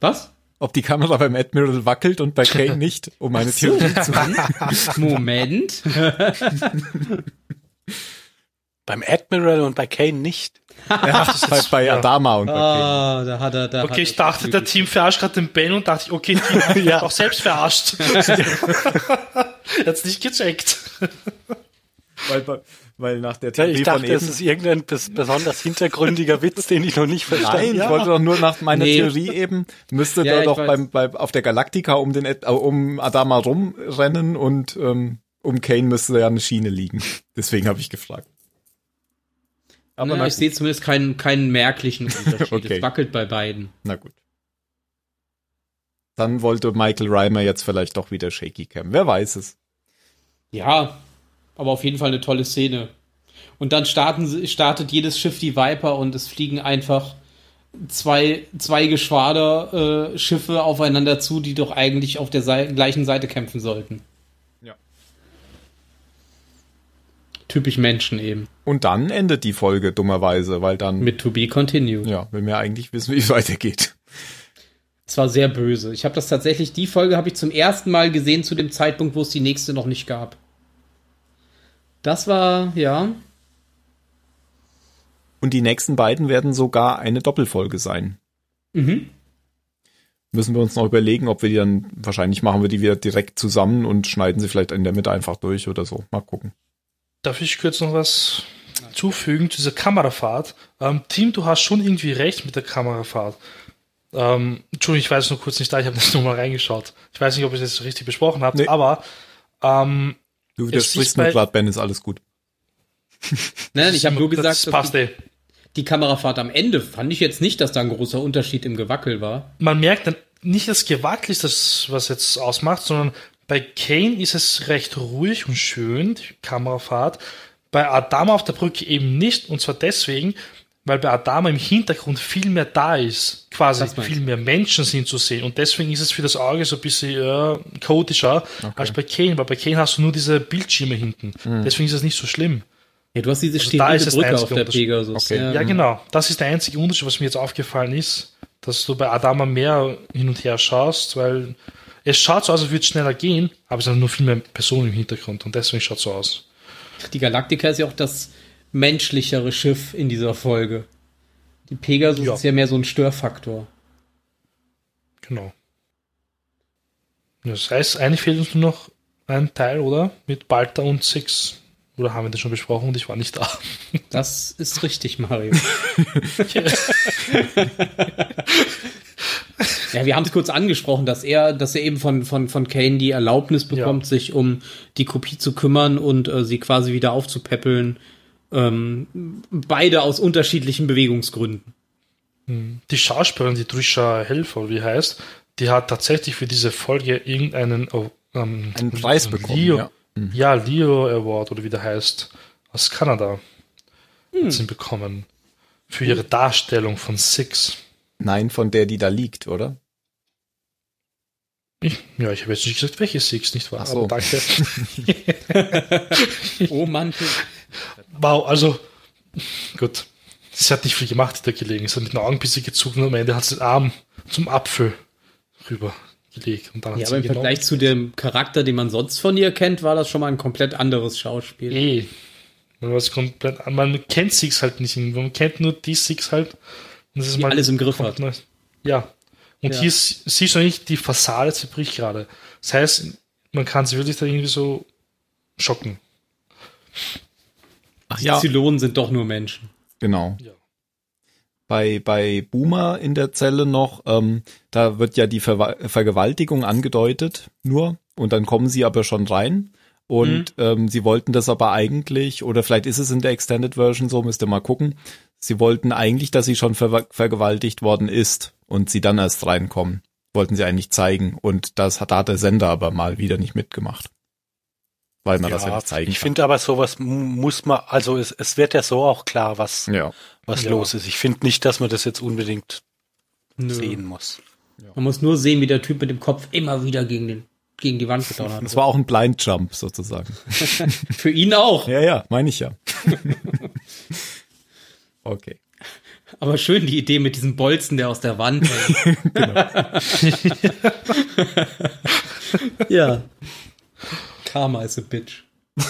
Was? Ob die Kamera beim Admiral wackelt und bei Kane nicht, um eine Theorie zu Moment. beim Admiral und bei Kane nicht. Ja, das ist halt bei Adama und bei Ah, da hat er, da Okay, hat ich er dachte, der Team verarscht gerade den Ben und dachte, ich, okay, Team hat Ja. auch selbst verarscht. er hat's nicht gecheckt. weil, weil nach der Ja, Theorie ich von dachte, eben. es ist irgendein bes besonders hintergründiger Witz, den ich noch nicht verstanden Nein, ich habe. wollte doch nur nach meiner Nee. Theorie eben, müsste Ja, da ich doch beim, beim, auf der Galactica um den, äh, um Adama rumrennen und ähm, um Kane müsste ja eine Schiene liegen. Deswegen habe ich gefragt. Aber na, ich sehe zumindest keinen, keinen merklichen Unterschied. Okay. Es wackelt bei beiden. na gut. Dann wollte Michael Reimer jetzt vielleicht doch wieder Shaky Cam. Wer weiß es. Ja, aber auf jeden Fall eine tolle Szene. Und dann starten, startet jedes Schiff die Viper und es fliegen einfach zwei, zwei Geschwader äh, Schiffe aufeinander zu, die doch eigentlich auf der Sei gleichen Seite kämpfen sollten. Ja. Typisch Menschen eben. Und dann endet die Folge dummerweise, weil dann, Mit To Be Continued. ja, will mir eigentlich wissen, wie es weitergeht. Es war sehr böse. Ich habe das tatsächlich, die Folge habe ich zum ersten Mal gesehen zu dem Zeitpunkt, wo es die nächste noch nicht gab. Das war, ja, Und die nächsten beiden werden sogar eine Doppelfolge sein. mhm. Müssen wir uns noch überlegen, ob wir die dann, wahrscheinlich machen wir die wieder direkt zusammen und schneiden sie vielleicht in der Mitte einfach durch oder so. Mal gucken. Darf ich kurz noch was zufügen zu dieser Kamerafahrt? Ähm, Tim, du hast schon irgendwie recht mit der Kamerafahrt. Ähm, Entschuldigung, ich weiß nur kurz nicht da, ich habe das nur mal reingeschaut. Ich weiß nicht, ob ich das richtig besprochen habe, Nee. aber ähm, Du widersprichst mir gerade, Ben, ist alles gut. Nein, ich habe nur gesagt, das passt die, die Kamerafahrt am Ende fand ich jetzt nicht, dass da ein großer Unterschied im Gewackel war. Man merkt dann nicht das Gewackel ist das, was jetzt ausmacht, sondern bei Kane ist es recht ruhig und schön, die Kamerafahrt. Bei Adama auf der Brücke eben nicht, und zwar deswegen, weil bei Adama im Hintergrund viel mehr da ist. Quasi viel mehr Menschen sind zu sehen. Und deswegen ist es für das Auge so ein bisschen äh, chaotischer als bei Kane, weil bei Kane hast du nur diese Bildschirme hinten. Deswegen ist es nicht so schlimm. Ja, du hast diese Also da ist Brücke auf der. Pegasus. Okay. Ja, genau. Das ist der einzige Unterschied, was mir jetzt aufgefallen ist, dass du bei Adama mehr hin und her schaust, weil es schaut so aus, als würde es schneller gehen, aber es sind nur viel mehr Personen im Hintergrund und deswegen schaut es so aus. Die Galactica ist ja auch das menschlichere Schiff in dieser Folge. Die Pegasus Ja. ist ja mehr so ein Störfaktor. Genau. Das heißt, eigentlich fehlt uns nur noch ein Teil, oder? Mit Balta und Six. Oder haben wir das schon besprochen und ich war nicht da? Das ist richtig, Mario. ja, wir haben es kurz angesprochen, dass er, dass er eben von, von, von Kane die Erlaubnis bekommt, Ja. sich um die Kopie zu kümmern und äh, sie quasi wieder aufzupäppeln. Ähm, beide aus unterschiedlichen Bewegungsgründen. Die Schauspielerin, die Trisha Helfer, wie heißt, die hat tatsächlich für diese Folge irgendeinen oh, ähm, Einen Preis bekommen, Leo, ja. ja. Leo Award oder wie der heißt, aus Kanada hat sie ihn bekommen. Für ihre Darstellung von Six. Nein, von der, die da liegt, oder? Ich, ja, ich habe jetzt nicht gesagt, welche Six, nicht wahr? Ach so. Aber danke. Oh Mann. Wow, also, gut. Sie hat nicht viel gemacht, die da gelegen. Sie hat mit den Augen ein bisschen gezogen und am Ende hat sie den Arm zum Apfel rüber gelegt. Und dann hat Ja, sie aber im genommen. Vergleich zu dem Charakter, den man sonst von ihr kennt, war das schon mal ein komplett anderes Schauspiel. Eh. Man, was komplett, man kennt Six halt nicht. Man kennt nur die Six halt. Und das ist Die alles im Griff hat. Neues. Ja. Und Ja. hier ist, siehst du nicht, die Fassade zerbricht gerade. Das heißt, man kann sie wirklich da irgendwie so schocken. Ach Die Zylonen sind doch nur Menschen. Genau. Ja. Bei, bei Boomer in der Zelle noch, ähm, da wird ja die Ver Vergewaltigung angedeutet, nur, und dann kommen sie aber schon rein. Und ähm, sie wollten das aber eigentlich, oder vielleicht ist es in der Extended Version so, müsst ihr mal gucken. Sie wollten eigentlich, dass sie schon ver vergewaltigt worden ist und sie dann erst reinkommen. Wollten sie eigentlich zeigen. Und das hat, da hat der Sender aber mal wieder nicht mitgemacht. Weil man das ja nicht zeigen ich kann. finde aber sowas muss man, also es, es wird ja so auch klar, was, Ja. was Ja. los ist. Ich finde nicht, dass man das jetzt unbedingt Nö. sehen muss. Man muss nur sehen, wie der Typ mit dem Kopf immer wieder gegen den gegen die Wand getan hat. Das war auch ein Blind Jump sozusagen. Für ihn auch. Ja, ja, meine ich ja. okay. Aber schön die Idee mit diesem Bolzen, der aus der Wand hängt. ja. Karma is a bitch.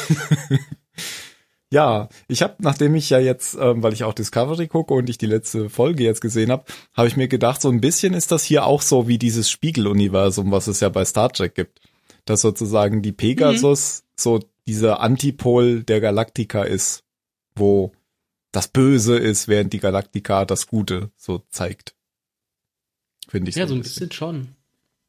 Ja, ich habe, nachdem ich ja jetzt, ähm, weil ich auch Discovery gucke und ich die letzte Folge jetzt gesehen habe, habe ich mir gedacht, so ein bisschen ist das hier auch so wie dieses Spiegeluniversum, was es ja bei Star Trek gibt. Dass sozusagen die Pegasus so dieser Antipol der Galaktika ist, wo das Böse ist, während die Galaktika das Gute so zeigt. Finde ich Ja, so ein bisschen schon.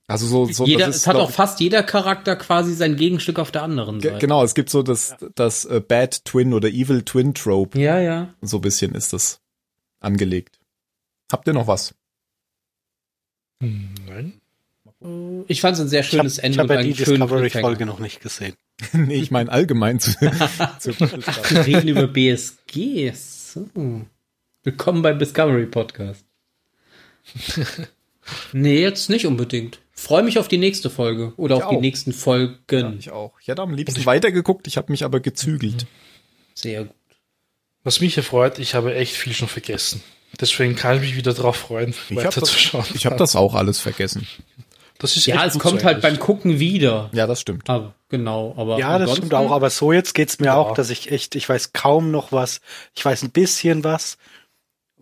Also so, so Jeder, das ist, es hat glaub auch fast jeder Charakter quasi sein Gegenstück auf der anderen Seite. Genau, es gibt so das, das äh, Bad Twin oder Evil Twin Trope. Ja, ja. So ein bisschen ist das angelegt. Habt ihr noch was? Hm, Nein. Ich fand es ein sehr Ich habe schönes Ende hab und ja die Discovery-Folge noch nicht gesehen. nee, ich meine allgemein zu, zur Staffel. Wir reden über BSGs. So. Willkommen beim Discovery Podcast. nee, jetzt nicht unbedingt. Freue mich auf die nächste Folge oder Ich auf die auch. nächsten Folgen. Ja, ich auch. Ich hätte am liebsten weitergeguckt, ich habe mich aber gezügelt. Sehr gut. Was mich erfreut, ich habe echt viel schon vergessen. Deswegen kann ich mich wieder darauf freuen, Ich habe das, weiterzuschauen. ich hab das auch alles vergessen. Das ist Ja, es kommt so halt beim. Gucken wieder. Ja, das stimmt. Aber, genau, aber. Ja, das stimmt auch, aber so jetzt geht's mir Ja. auch, dass ich echt, ich weiß kaum noch was, ich weiß ein bisschen was,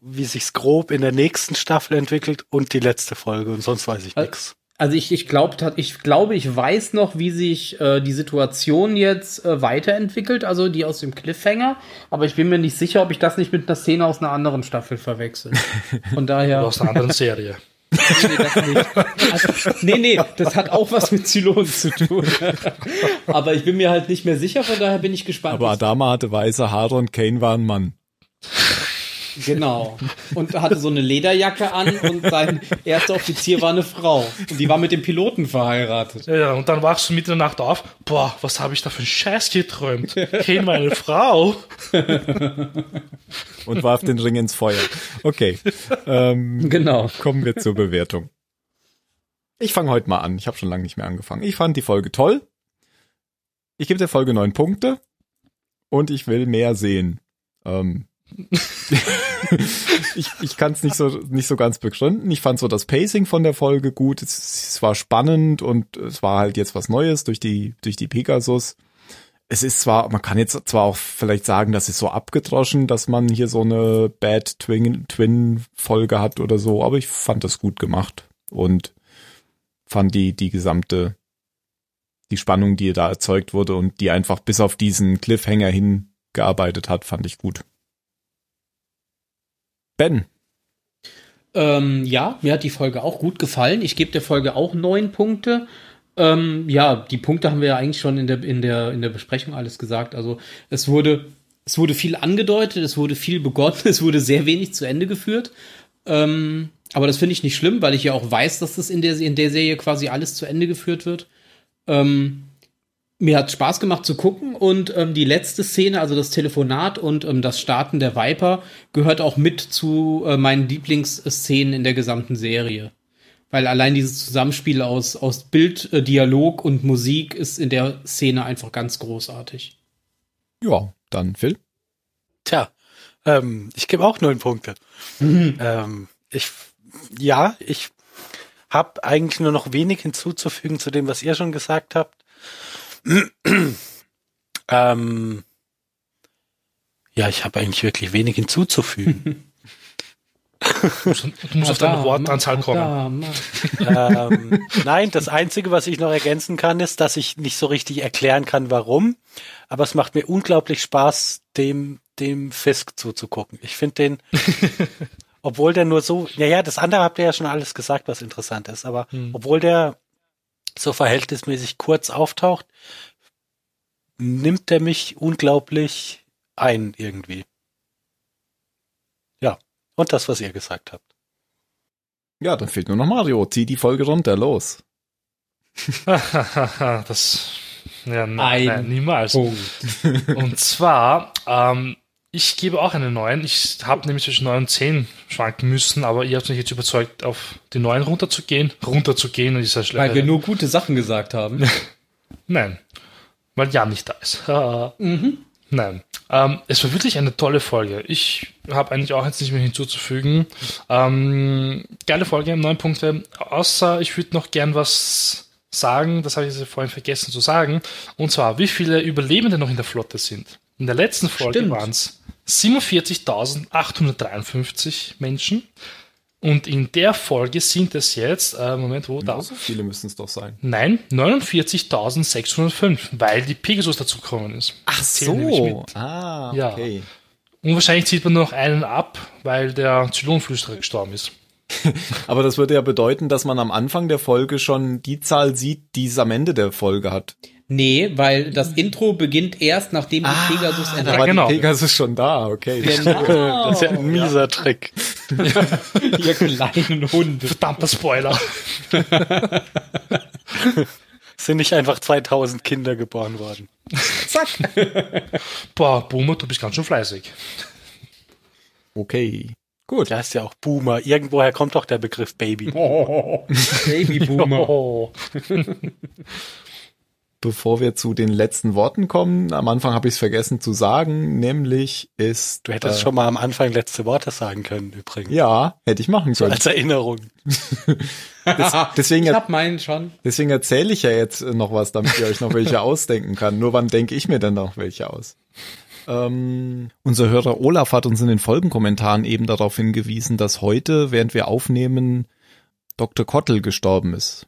wie sich's grob in der nächsten Staffel entwickelt und die letzte Folge und sonst weiß ich Al- nix. Also ich, ich, glaub, ich glaube, ich weiß noch, wie sich äh, die Situation jetzt äh, weiterentwickelt, also die aus dem Cliffhanger, aber ich bin mir nicht sicher, ob ich das nicht mit einer Szene aus einer anderen Staffel verwechsel. Von daher. Aus einer anderen Serie. Nee, das nicht. Also, nee, nee, das hat auch was mit Zylonen zu tun. aber ich bin mir halt nicht mehr sicher, von daher bin ich gespannt. Aber Adama hatte weiße Haare und Kane war ein Mann. Genau. Und hatte so eine Lederjacke an und sein erster Offizier war eine Frau. Und die war mit dem Piloten verheiratet. Ja, ja, und dann wachst du mitten in der Nacht auf. Boah, was habe ich da für einen Scheiß geträumt? Kane meine Frau. Und warf den Ring ins Feuer. Okay. Ähm, Genau. kommen wir zur Bewertung. Ich fange heute mal an. Ich habe schon lange nicht mehr angefangen. Ich fand die Folge toll. Ich gebe der Folge neun Punkte. Und ich will mehr sehen. Ähm, ich ich kann es nicht so nicht so ganz begründen. Ich fand so das Pacing von der Folge gut. Es, es war spannend und es war halt jetzt was Neues durch die durch die Pegasus. Es ist zwar, man kann jetzt zwar auch vielleicht sagen, das ist so abgedroschen, dass man hier so eine Bad Twin Twin Folge hat oder so, aber ich fand das gut gemacht und fand die die gesamte die Spannung, die da erzeugt wurde und die einfach bis auf diesen Cliffhanger hingearbeitet hat, fand ich gut. Ben, Ähm, ja, mir hat die Folge auch gut gefallen. Ich gebe der Folge auch neun Punkte. Ähm, ja, die Punkte haben wir ja eigentlich schon in der, in der, in der Besprechung alles gesagt. Also es wurde, es wurde viel angedeutet, es wurde viel begonnen, es wurde sehr wenig zu Ende geführt. Ähm, aber das finde ich nicht schlimm, weil ich ja auch weiß, dass das in der, in der Serie quasi alles zu Ende geführt wird. Ähm, mir hat Spaß gemacht zu gucken und ähm, die letzte Szene, also das Telefonat und ähm, das Starten der Viper, gehört auch mit zu äh, meinen Lieblingsszenen in der gesamten Serie. Weil allein dieses Zusammenspiel aus, aus Bild, äh, Dialog und Musik ist in der Szene einfach ganz großartig. ja, dann Phil. Tja, ähm, ich gebe auch neun Punkte. Ähm, ich, ja, ich habe eigentlich nur noch wenig hinzuzufügen zu dem, was ihr schon gesagt habt. ähm, ja, ich habe eigentlich wirklich wenig hinzuzufügen. Du musst, musst auf deine Wortanzahl kommen. ähm, nein, das Einzige, was ich noch ergänzen kann, ist, dass ich nicht so richtig erklären kann, warum. Aber es macht mir unglaublich Spaß, dem, dem Fisk zuzugucken. Ich finde den, obwohl der nur so, ja, ja, das andere habt ihr ja schon alles gesagt, was interessant ist, aber obwohl der so verhältnismäßig kurz auftaucht, nimmt er mich unglaublich ein irgendwie. Ja, und das, was ihr gesagt habt. Ja, dann fehlt nur noch Mario. Zieh die Folge runter, los. das, ja, nein, Ein nein, niemals. Punkt. Und zwar, ähm, Ich gebe auch eine 9. Ich habe nämlich zwischen 9 und 10 schwanken müssen, aber ihr habt mich jetzt überzeugt, auf die 9 runterzugehen. Runterzugehen und ist ja schlecht. Weil wir nur gute Sachen gesagt haben. Nein, weil Jan nicht da ist. Nein. Ähm, es war wirklich eine tolle Folge. Ich habe eigentlich auch jetzt nicht mehr hinzuzufügen. Ähm, geile Folge, neun Punkte. Außer ich würde noch gern was sagen, das habe ich vorhin vergessen zu sagen. Und zwar, wie viele Überlebende noch in der Flotte sind. In der letzten Folge waren es 47.853 Menschen. Und in der Folge sind es jetzt, äh, Moment, wo da? So viele müssen es doch sein. Nein, 49.605, weil die Pegasus dazugekommen ist. Ach mit. Ah, Ja. okay. Und wahrscheinlich zieht man nur noch einen ab, weil der Zylonflüsterer gestorben ist. Aber das würde ja bedeuten, dass man am Anfang der Folge schon die Zahl sieht, die es am Ende der Folge hat. Nee, weil das Intro beginnt erst, nachdem die Pegasus da entdeckt war genau. Pegasus schon da, okay. Genau. Das ist ja ein mieser Trick. Ihr kleinen Hunde. Verdammter Spoiler. Sind nicht einfach 2000 Kinder geboren worden. Zack. Boah, Boomer, du bist ganz schön fleißig. Okay. Gut. Der heißt ja auch Boomer. Irgendwoher kommt doch der Begriff Baby. Oh, Babyboomer. Oh. Bevor wir zu den letzten Worten kommen, am Anfang habe ich es vergessen zu sagen, nämlich ist. Du hättest äh, schon mal am Anfang letzte Worte sagen können, übrigens. Ja, hätte ich machen So können. als Erinnerung. deswegen ich hab meinen schon. Deswegen erzähle ich ja jetzt noch was, damit ihr euch noch welche ausdenken kann. Nur wann denke ich mir denn noch welche aus? Ähm, unser Hörer Olaf hat uns in den Folgenkommentaren eben darauf hingewiesen, dass heute, während wir aufnehmen, Dr. Kottel gestorben ist.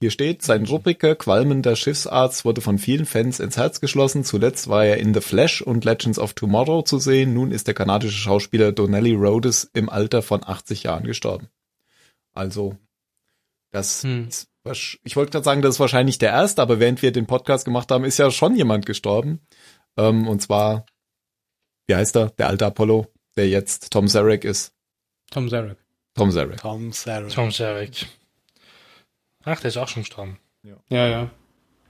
Hier steht, sein ruppiger, qualmender Schiffsarzt wurde von vielen Fans ins Herz geschlossen. Zuletzt war er in The Flash und Legends of Tomorrow zu sehen. Nun ist der kanadische Schauspieler Donnelly Rhodes im Alter von 80 Jahren gestorben. Also, das Hm. ist, ich wollte gerade sagen, das ist wahrscheinlich der erste, aber während wir den Podcast gemacht haben, ist ja schon jemand gestorben. Ähm, und zwar, wie heißt er? Der alte Apollo, der jetzt Tom Zarek ist. Tom Zarek. Tom Zarek. Tom Sarah. Tom Zarek. Ach, der ist auch schon gestorben. Ja, ja.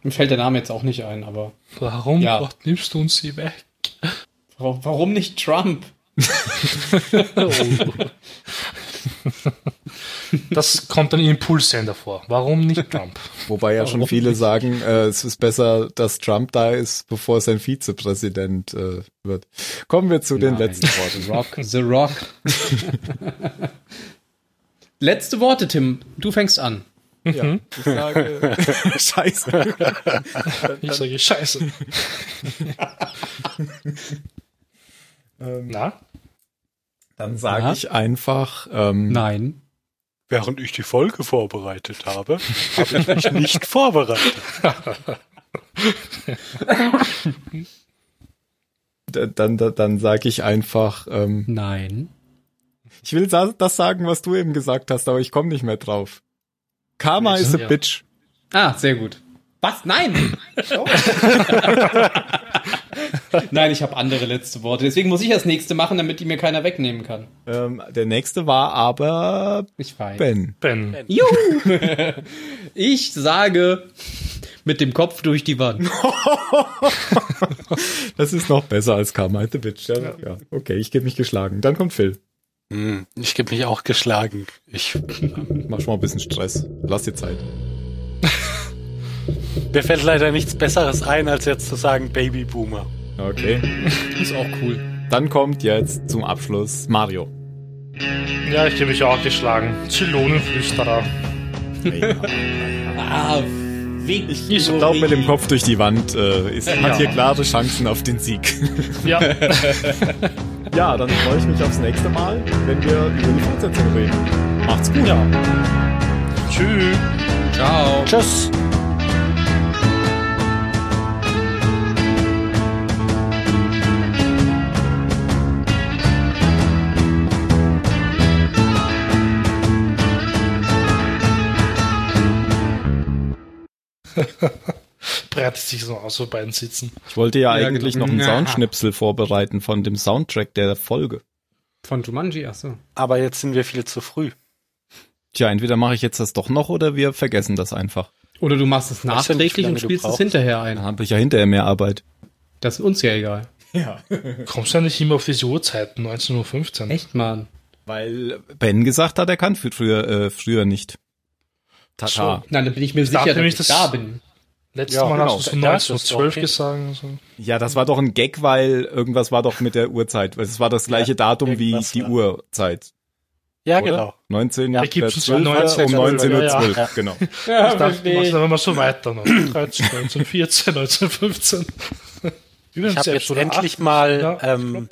Mir fällt der Name jetzt auch nicht ein, aber Warum Ja. Gott, nimmst du uns sie weg? warum, nicht Trump? Das kommt dann im Impulssender vor. Warum nicht Trump? Wobei ja schon Warum viele nicht? sagen, äh, es ist besser, dass Trump da ist, bevor sein Vizepräsident äh, wird. Kommen wir zu den Nein, letzten Worten. The Rock. The Rock. Letzte Worte, Tim. Du fängst an. Ja, ich sage, scheiße. Ich sage Scheiße. Ähm, Na? Dann sage ich einfach, ähm, Nein. Während ich die Folge vorbereitet habe, habe ich mich nicht vorbereitet. dann, dann, dann sage ich einfach, ähm, Nein. ich will das sagen, was du eben gesagt hast, aber ich komme nicht mehr drauf. Karma is a Ja. bitch. Ah, sehr gut. Was? Nein! Nein, ich habe andere letzte Worte. Deswegen muss ich das nächste machen, damit die mir keiner wegnehmen kann. Ähm, der nächste war aber Ich weiß. Ben. Ben. Juhu! Ich sage mit dem Kopf durch die Wand. Das ist noch besser als Karma is a bitch. Ja, ja. okay, ich gebe mich geschlagen. Dann kommt Phil. Hm, ich gebe mich auch geschlagen. Ich, Mach schon mal ein bisschen Stress. Lass dir Zeit. mir fällt leider nichts Besseres ein, als jetzt zu sagen Babyboomer. Okay. Ist auch cool. Dann kommt jetzt zum Abschluss Mario. Ja, ich gebe mich auch geschlagen. Zylonenflüsterer. Ah, Weg. Ich glaube, mit dem Kopf durch die Wand äh, ist, hat Ja. hier klare Chancen auf den Sieg. Ja. ja, dann freue ich mich aufs nächste Mal, wenn wir über die Fortsetzung reden. Macht's gut. ja. Tschüss. Ciao. Tschüss. Breitet sich so aus, so beiden sitzen. Ich wollte ja, Ja, eigentlich genau. noch einen Ja. Soundschnipsel vorbereiten von dem Soundtrack der Folge. Von Jumanji, ach so. Aber jetzt sind wir viel zu früh. Tja, entweder mache ich jetzt das doch noch oder wir vergessen das einfach. Oder du machst es nachträglich und spielst es hinterher Dann ein. habe ich ja hinterher mehr Arbeit. Das ist uns ja egal. Ja. Kommst du ja nicht immer auf diese Uhrzeiten, 19.15 Uhr? Echt, Mann. Weil Ben gesagt hat, er kann für früher, äh, früher nicht. Tata. So. Na, dann bin ich mir Ich sicher, dass ich das- da bin. Letztes Ja, Mal genau. hast du Ja, ist 19.12 okay. gesagt. So. Ja, das war doch ein Gag, weil irgendwas war doch mit der Uhrzeit. Weil Es war das gleiche Datum wie die war. Uhrzeit. Ja, oder? genau. 19, Ja, der gibt's uns 12. 19, um 19.12 Uhr, ja, ja. genau. Ja, Ich dachte, du machst dann immer so weiter. Noch. 13, 19, 14, 19, 15. Übrigens, Ich habe jetzt endlich 8. mal Ja, ähm.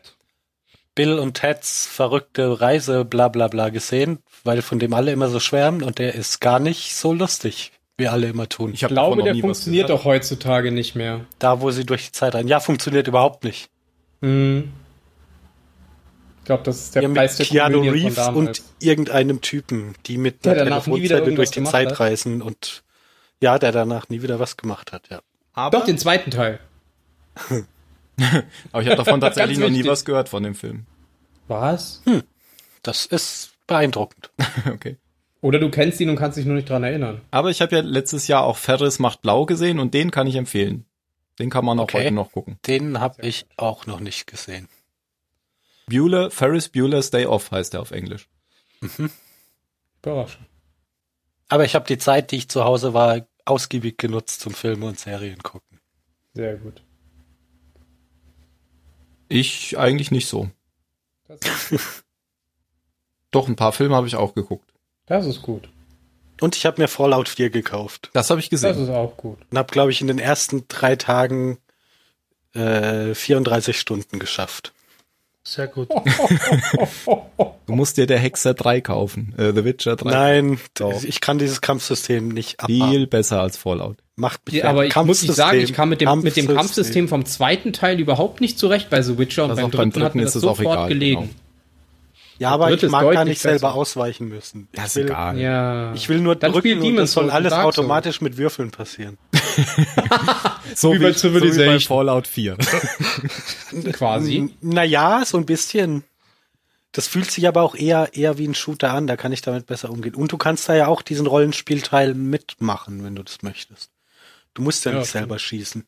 Bill und Teds verrückte Reise bla bla bla gesehen, weil von dem alle immer so schwärmen und der ist gar nicht so lustig, wie alle immer tun. Ich glaube, der funktioniert doch heutzutage nicht mehr. Da, wo sie durch die Zeit rein. Ja, funktioniert überhaupt nicht. Hm. Ich glaube, das ist der Ja, Preis mit der Keanu Reeves und irgendeinem Typen, die mit Der einer danach nie wieder Telefonzelle durch die Zeit hat. reisen und ja, der danach nie wieder was gemacht hat, ja. Aber, Doch, den zweiten Teil. aber ich habe davon tatsächlich noch nie was gehört von dem Film. Was? Das ist beeindruckend. okay. Oder du kennst ihn und kannst dich nur nicht dran erinnern. Aber ich habe ja letztes Jahr auch Ferris macht blau gesehen und den kann ich empfehlen. Den kann man auch Okay. heute noch gucken. Den habe ich auch noch nicht gesehen. Bueller, Ferris Bueller's Day Off heißt er auf Englisch. Überraschend. Aber ich habe die Zeit, die ich zu Hause war, ausgiebig genutzt zum Filme und Serien gucken. Sehr gut. Ich eigentlich nicht so. Das ist, Doch, ein paar Filme habe ich auch geguckt. Das ist gut. Und ich habe mir Fallout 4 gekauft Das habe ich Das gesehen. ist auch gut. und habe, glaube ich, in den ersten drei Tagen äh, 34 Stunden geschafft. Sehr gut. Du musst dir der Hexer 3 kaufen. Äh, The Witcher 3. Nein, Doch. ich kann dieses Kampfsystem nicht abhaben. Viel besser als Fallout. Macht mich Ja, aber ich muss nicht sagen, ich kam mit dem, mit dem Kampfsystem. Vom zweiten Teil überhaupt nicht zurecht bei The Witcher und beim auch beim dritten hat dritten mir ist das es auch sofort egal, gelegen. genau. Ja, aber ich mag gar nicht selber besser. ausweichen müssen. Das ich ist will, egal. Ja. Ich will nur Dann drücken und das soll alles automatisch mit Würfeln passieren. So Wie bei so wie bei Civilization. Fallout 4. quasi. Naja, so ein bisschen. Das fühlt sich aber auch eher, eher wie ein Shooter an, da kann ich damit besser umgehen. Und du kannst da ja auch diesen Rollenspielteil mitmachen, wenn du das möchtest. Du musst ja, Ja, nicht selber schießen.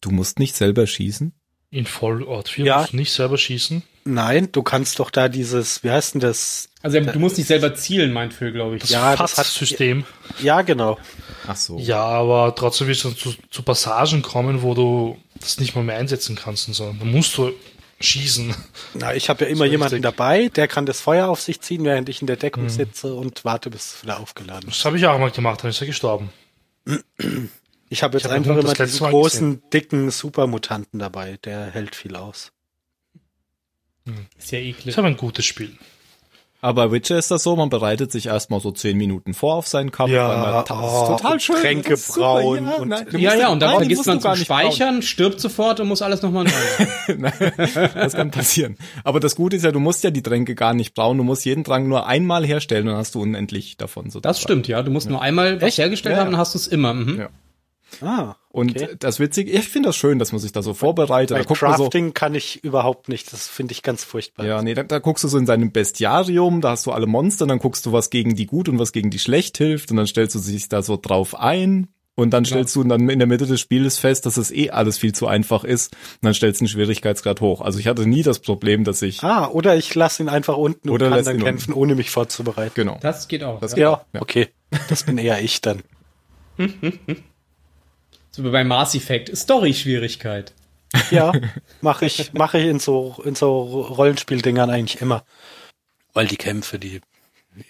Du musst nicht selber schießen? In Fallout 4 Ja. musst du nicht selber schießen. Nein, du kannst doch da dieses, wie heißt denn das? Also du musst nicht selber zielen, meint Phil, glaube ich. Das Ja, das hat- Fass-System. Ja, genau. Ach so. Ja, aber trotzdem wirst du zu, zu Passagen kommen, wo du das nicht mal mehr einsetzen kannst und so. Da musst du schießen. Na, ich habe ja immer So jemanden richtig. dabei, der kann das Feuer auf sich ziehen, während ich in der Deckung sitze und warte, bis es wieder aufgeladen ist. Das habe ich auch mal gemacht, dann ist er gestorben. Ich habe jetzt Ich hab einfach immer diesen großen, dicken Supermutanten dabei. Der hält viel aus. Ist ja eklig. Das ist aber ein gutes Spiel. Aber bei Witcher ist das so, man bereitet sich erstmal so zehn Minuten vor auf seinen Kampf. Ja, weil man, das oh, ist total und schön. Tränke brauen ja, und- nein, du Ja, ja, und dann vergisst man zum nicht brauen. Speichern, stirbt sofort und muss alles nochmal neu. Das kann passieren. Aber das Gute ist ja, du musst ja die Tränke gar nicht brauen. Du musst jeden Trank nur einmal herstellen, dann hast du unendlich davon. Sozusagen. Das stimmt, ja. Du musst nur einmal was hergestellt Ja, haben, dann hast du es immer. Mhm. Ja. Ah, Und okay. das Witzige, ich finde das schön, dass man sich da so vorbereitet. Bei Da guckt man so, Crafting kann ich überhaupt nicht. Das finde ich ganz furchtbar. ja, nee, da, da guckst du so in deinem Bestiarium, da hast du alle Monster, dann guckst du, was gegen die gut und was gegen die schlecht hilft und dann stellst du dich da so drauf ein und dann stellst du dann in der Mitte des Spieles fest, dass es eh alles viel zu einfach ist und dann stellst du den Schwierigkeitsgrad hoch. Also ich hatte nie das Problem, dass ich, Ah, oder ich lasse ihn einfach unten Oder und kann dann ihn kämpfen, ohne mich vorzubereiten. genau. Das geht auch. Das ja. Ja, Ja. okay. Das bin eher ich dann. So wie bei Mass Effect. Story-Schwierigkeit. Ja, mache ich, mache ich in so, in so Rollenspieldingern eigentlich immer. Weil die Kämpfe, die,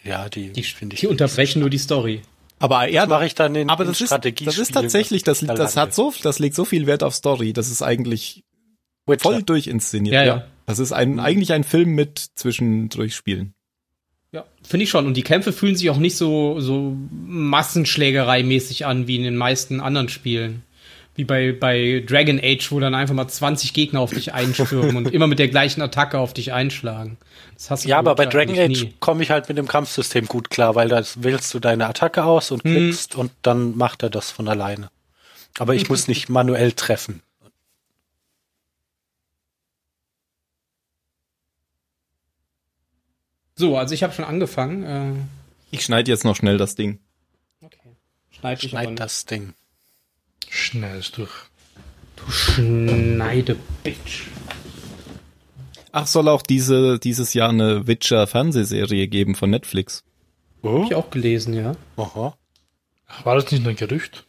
ja, die, Die, finde ich. die unterbrechen nur die Story. Aber ja, Das mache ich dann in, aber in das ist, das ist tatsächlich, das, das hat so, das legt so viel Wert auf Story, das ist eigentlich Witcher. voll durchinszeniert. Ja, ja. Das ist ein, eigentlich ein Film mit zwischendurch Spielen. Ja, finde ich schon. Und die Kämpfe fühlen sich auch nicht so, so Massenschlägerei-mäßig an wie in den meisten anderen Spielen. Wie bei, bei Dragon Age, wo dann einfach mal 20 Gegner auf dich einstürmen und immer mit der gleichen Attacke auf dich einschlagen. Das hast du Ja, aber bei Dragon Age komme ich halt mit dem Kampfsystem gut klar, weil da wählst du deine Attacke aus und Hm. klickst und dann macht er das von alleine. Aber ich muss nicht manuell treffen. So, also ich habe schon angefangen. Äh, Ich schneide jetzt noch schnell das Ding. okay. Schneid Schneid das Ding. Schnell ist durch. Du Schneidebitch. Ach, soll auch diese, dieses Jahr eine Witcher-Fernsehserie geben von Netflix. Hab ich auch gelesen, ja. Aha. War das nicht nur ein Gerücht?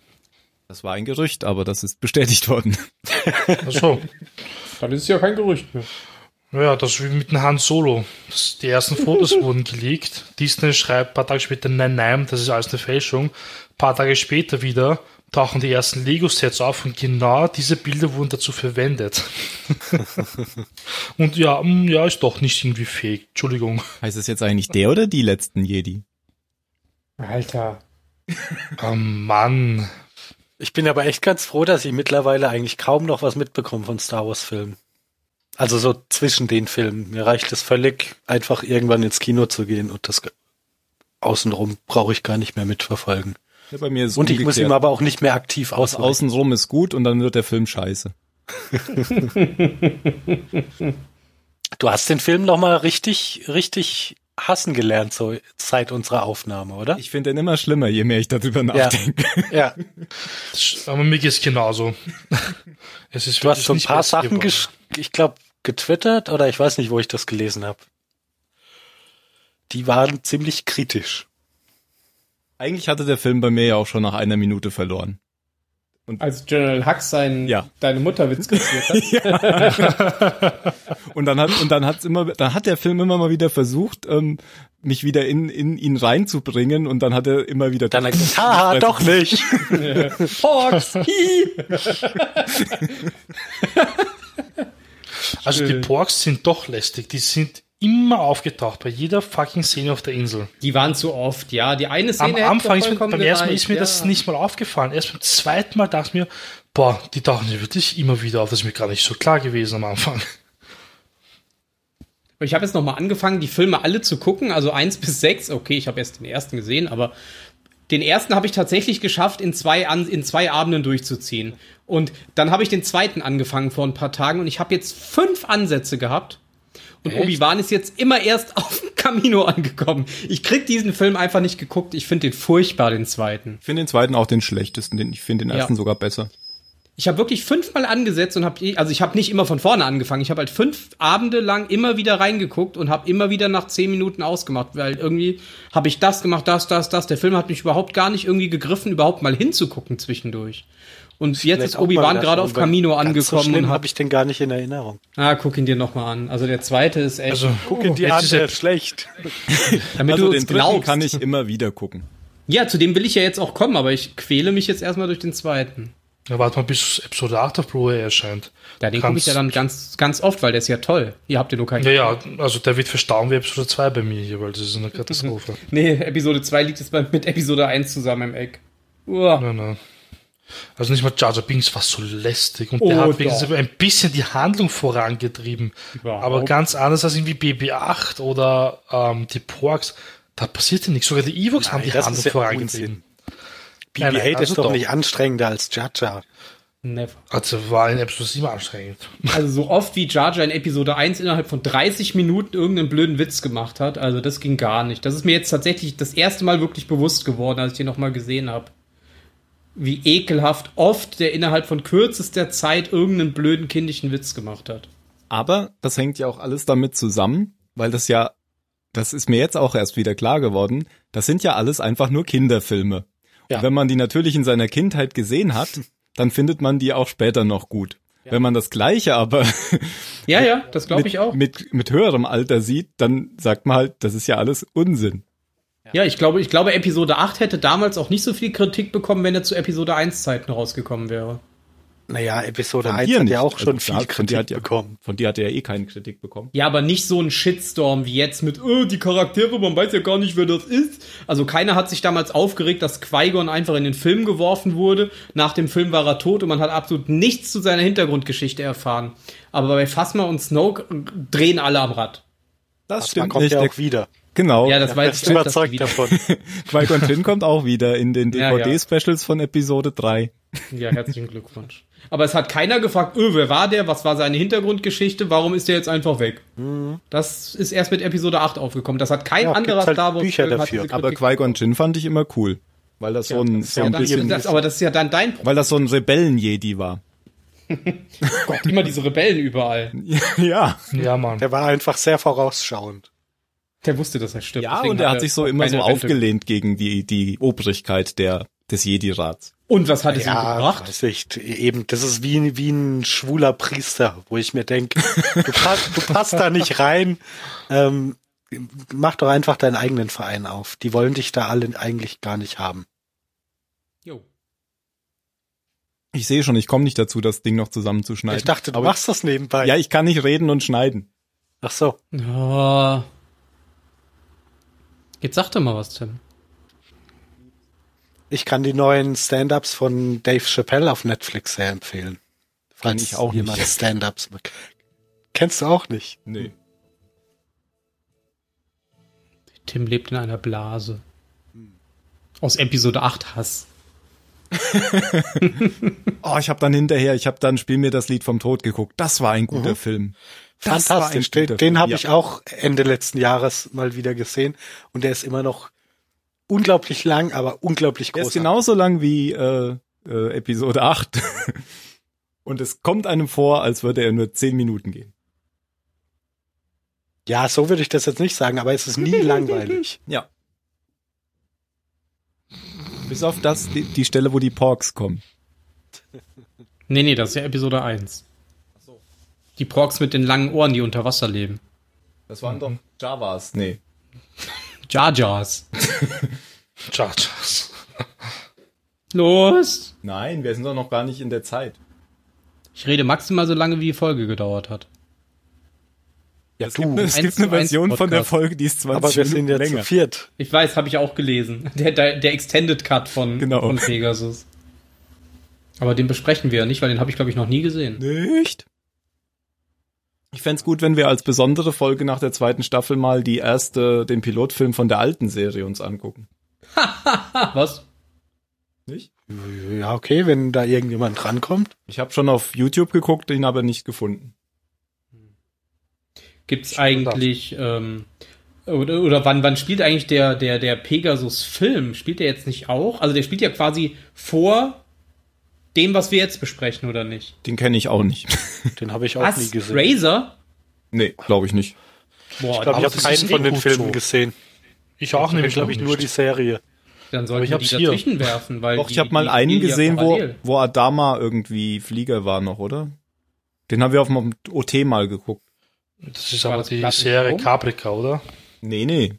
Das war ein Gerücht, aber das ist bestätigt worden. Ach so. Dann ist es ja kein Gerücht mehr. Ja, das ist wie mit dem Han Solo. Das, die ersten Fotos wurden geleakt. Disney schreibt ein paar Tage später, nein, nein, das ist alles eine Fälschung. Ein paar Tage später wieder tauchen die ersten Lego-Sets auf und genau diese Bilder wurden dazu verwendet. und ja, mm, ja, ist doch nicht irgendwie fake. Entschuldigung. Heißt es jetzt eigentlich der oder die letzten Jedi? Alter. Oh Mann. Ich bin aber echt ganz froh, dass ich mittlerweile eigentlich kaum noch was mitbekomme von Star Wars Filmen. Also so zwischen den Filmen. Mir reicht es völlig, einfach irgendwann ins Kino zu gehen und das außenrum brauche ich gar nicht mehr mitverfolgen. Ja, bei mir ist Und ich muss umgekehrt. ihm aber auch nicht mehr aktiv ausweichen. Außenrum ist gut und dann wird der Film scheiße. Du hast den Film noch mal richtig, richtig hassen gelernt, so seit unserer Aufnahme, oder? Ich finde den immer schlimmer, je mehr ich darüber nachdenke. ja. Das- Aber mir geht's genauso. Es ist Du hast so ein paar Sachen, ich glaube, getwittert oder ich weiß nicht, wo ich das gelesen habe. Die waren ziemlich kritisch. Eigentlich hatte der Film bei mir ja auch schon nach einer Minute verloren. Als General Hux seinen Ja. deine Mutterwitz kassiert hat. Und dann hat und dann hat's immer, dann hat der Film immer mal wieder versucht, ähm, mich wieder in in ihn reinzubringen und dann hat er immer wieder Dann hat er gesagt, haha, doch nicht. Fox! Also die. Porks sind doch lästig. Die sind immer aufgetaucht bei jeder fucking Szene auf der Insel. Die waren zu oft, ja. Die eine Szene Am Anfang ist mir, beim ersten Mal ist mir ja. das nicht mal aufgefallen. Erst beim zweiten Mal dachte ich mir, boah, die tauchen ja wirklich immer wieder auf. Das ist mir gar nicht so klar gewesen am Anfang. Ich habe jetzt noch mal angefangen, die Filme alle zu gucken, also eins bis sechs. Okay, ich habe erst den ersten gesehen, aber den ersten habe ich tatsächlich geschafft, in zwei, An in zwei Abenden durchzuziehen. Und dann habe ich den zweiten angefangen vor ein paar Tagen und ich habe jetzt fünf Ansätze gehabt. Und? Obi-Wan ist jetzt immer erst auf dem Camino angekommen. Ich krieg diesen Film einfach nicht geguckt. Ich finde den furchtbar, den zweiten. Ich finde den zweiten auch den schlechtesten, den ich finde den Ja. ersten sogar besser. Ich habe wirklich fünfmal angesetzt und habe, also ich habe nicht immer von vorne angefangen. Ich habe halt fünf Abende lang immer wieder reingeguckt und habe immer wieder nach zehn Minuten ausgemacht, weil irgendwie habe ich das gemacht, das, das, das. Der Film hat mich überhaupt gar nicht irgendwie gegriffen, überhaupt mal hinzugucken zwischendurch. Und jetzt Vielleicht ist Obi-Wan gerade auf Camino ganz angekommen so schlimm habe ich den gar nicht in Erinnerung. ah, guck ihn dir noch mal an. Also der zweite ist echt, Also, Guck in die jetzt an, ist der er- ist schlecht. damit Also du den glaubst. kann ich immer wieder gucken. ja, zu dem will ich ja jetzt auch kommen, aber ich quäle mich jetzt erstmal durch den zweiten. Ja, warte mal, bis Episode 8 auf Blu-ray erscheint. Ja, den gucke ich ja dann ganz, ganz oft, weil der ist ja toll. Ihr habt ja nur keinen. Ja, ja, also der wird verstauen wie Episode 2 bei mir hier, weil das ist eine Katastrophe. Nee, Episode 2 liegt jetzt bei- mit Episode 1 zusammen im Eck. Uah. Nein, nein. Also nicht mal Jar Jar Binks war so lästig und Oh, der hat wenigstens ein bisschen die Handlung vorangetrieben. Überhaupt. Aber ganz anders als irgendwie BB-8 oder ähm, die Porks. Da passierte nichts. Sogar die Evox haben die Handlung ja vorangetrieben. BB-8 nein, also ist doch doch. nicht anstrengender als Jar Jar. Never. Also war in Episode 7 anstrengend. Also so oft wie Jar Jar in Episode 1 innerhalb von 30 Minuten irgendeinen blöden Witz gemacht hat, also das ging gar nicht. Das ist mir jetzt tatsächlich das erste Mal wirklich bewusst geworden, als ich den nochmal gesehen habe. Wie ekelhaft oft der innerhalb von kürzester Zeit irgendeinen blöden kindischen Witz gemacht hat. Aber das hängt ja auch alles damit zusammen, weil das ja, das ist mir jetzt auch erst wieder klar geworden, das sind ja alles einfach nur Kinderfilme. Ja. Und wenn man die natürlich in seiner Kindheit gesehen hat, dann findet man die auch später noch gut. Wenn man das Gleiche aber Ja, ja, das glaube ich auch. mit, mit höherem Alter sieht, dann sagt man halt, das ist ja alles Unsinn. Ja, ich glaube, ich glaube, Episode 8 hätte damals auch nicht so viel Kritik bekommen, wenn er zu Episode 1 Zeiten rausgekommen wäre. Naja, Episode Von 1 dir hat nicht. ja auch schon Also viel da- von dir Kritik hat ja, bekommen. Von dir hat er ja eh keine Kritik bekommen. Ja, aber nicht so ein Shitstorm wie jetzt mit, oh, die Charaktere, man weiß ja gar nicht, wer das ist. Also keiner hat sich damals aufgeregt, dass Qui-Gon einfach in den Film geworfen wurde. Nach dem Film war er tot und man hat absolut nichts zu seiner Hintergrundgeschichte erfahren. Aber bei Phasma und Snoke drehen alle am Rad. Das, Das stimmt kommt nicht. ja Der- auch wieder. Genau. Ja, das dass die überzeugt wieder- davon. Qui-Gon Jinn kommt auch wieder in den Ja, ja. DVD-Specials von Episode 3. Ja, herzlichen Glückwunsch. Aber es hat keiner gefragt, öh, wer war der, was war seine Hintergrundgeschichte, warum ist der jetzt einfach weg? Das ist erst mit Episode 8 aufgekommen. Das hat kein Ja, anderer halt Star Wars Bücher dafür. Aber Qui-Gon Jinn fand ich immer cool. Weil das so ein, Das so ja ein dann, bisschen, das, aber das ist ja dann dein Problem. weil das so ein Rebellen-Jedi war. Gott, immer diese Rebellen überall. ja. Ja, Mann. Der war einfach sehr vorausschauend. Der wusste, dass er stirbt. Ja, deswegen und er hat sich so immer so Rente. aufgelehnt gegen die, die Obrigkeit der, des Jedi-Rats. Und was hat es ihm Ja, gebracht? weiß ich, eben, das ist wie, wie ein schwuler Priester, wo ich mir denke, du, passt, du passt da nicht rein. Ähm, mach doch einfach deinen eigenen Verein auf. Die wollen dich da alle eigentlich gar nicht haben. Jo. Ich sehe schon, ich komme nicht dazu, das Ding noch zusammenzuschneiden. Ich dachte, du Aber- machst das nebenbei. Ja, ich kann nicht reden und schneiden. Ach so. Ja. Jetzt sag doch mal was, Tim. Ich kann die neuen Stand-ups von Dave Chappelle auf Netflix sehr empfehlen. Falls ich auch jemand nicht. Stand-ups mag. Kennst du auch nicht? Nee. Tim lebt in einer Blase. Aus Episode 8 Hass. Oh, ich habe dann hinterher, ich habe dann Spiel mir das Lied vom Tod geguckt. Das war ein guter Film. Das war ein Fantastisch. Den, den habe ja. ich auch Ende letzten Jahres mal wieder gesehen und der ist immer noch unglaublich lang, aber unglaublich Der groß. ist genauso lang wie äh, äh, Episode 8. Und es kommt einem vor, als würde er nur 10 Minuten gehen. Ja, so würde ich das jetzt nicht sagen, aber es ist nie langweilig. Ja. Bis auf das, die, die Stelle, wo die Porks kommen. Nee, nee, das ist ja Episode 1. Die Porks mit den langen Ohren, die unter Wasser leben. Das waren doch Javas. Nee. Jar Jars. Los! Nein, wir sind doch noch gar nicht in der Zeit. Ich rede maximal so lange, wie die Folge gedauert hat. Ja, Es du. gibt, eine- es gibt eine Version von der. Folge, die ist 20 aber wir sind Minuten jetzt länger. zu viert. Ich weiß, habe ich auch gelesen. Der, der, der Extended Cut von, Genau. von Pegasus. Aber den besprechen wir ja nicht, weil den habe ich, glaube ich, noch nie gesehen. Nicht? Ich fänd's gut, wenn wir als besondere Folge nach der zweiten Staffel mal die erste, den Pilotfilm von der alten Serie uns angucken. Was? Nicht? Ja, okay, wenn da irgendjemand rankommt. Ich habe schon auf YouTube geguckt, ihn aber nicht gefunden. Gibt's eigentlich, ähm, oder, oder wann, wann spielt eigentlich der, der, der Pegasus-Film? Spielt der jetzt nicht auch? Also der spielt ja quasi vor dem, was wir jetzt besprechen, oder nicht? Den kenne ich auch nicht. Den habe ich auch nie Was? gesehen. Razor? nee, glaube ich nicht. Boah, Ich glaube, ich habe keinen von den Filmen gesehen. Ich auch nämlich, glaube ich, nur die Serie. dann sollten ich die hier. dazwischen werfen, weil Doch, die, ich habe mal die einen gesehen, wo, wo Adama irgendwie Flieger war noch, oder? Den haben wir auf dem OT mal geguckt. Das ist War aber das die Serie Chrome? Caprica, oder? Nee, nee.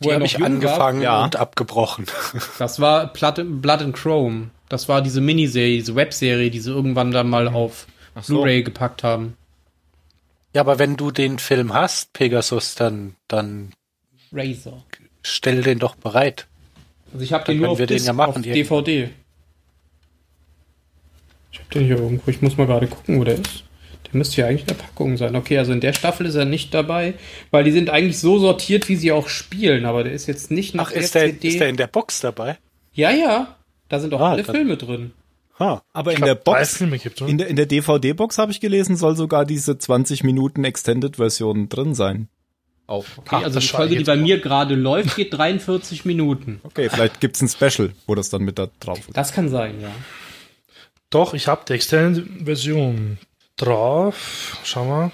Wo Die habe ich jung war? angefangen Ja. und abgebrochen. Das war Blood, Blood and Chrome. Das war diese Miniserie, diese Webserie, die sie irgendwann dann mal auf Ach so. Blu-ray gepackt haben. Ja, aber wenn du den Film hast, Pegasus, dann, dann Razor. stell den doch bereit. Also ich habe den nur auf, wir den Disc, ja machen, auf. DVD. Ich habe den hier irgendwo. Ich muss mal gerade gucken, wo der ist. Der müsste ja eigentlich in der Packung sein. Okay, also in der Staffel ist er nicht dabei, weil die sind eigentlich so sortiert, wie sie auch spielen. Aber der ist jetzt nicht nach Ach, ist der, ist der in der Box dabei? ja, ja. Da sind auch Ah, alle Filme drin. Ha. Aber in der Box, Filme gibt, in der, in der DVD-Box habe ich gelesen, soll sogar diese 20 Minuten Extended-Version drin sein. Auch. Okay, Ach, also die Folge, die bei mir gerade läuft, geht 43 Minuten. Okay, vielleicht gibt's ein Special, wo das dann mit da drauf ist. Das kann sein, ja. Doch, ich habe die Extended-Version drauf. Schau mal.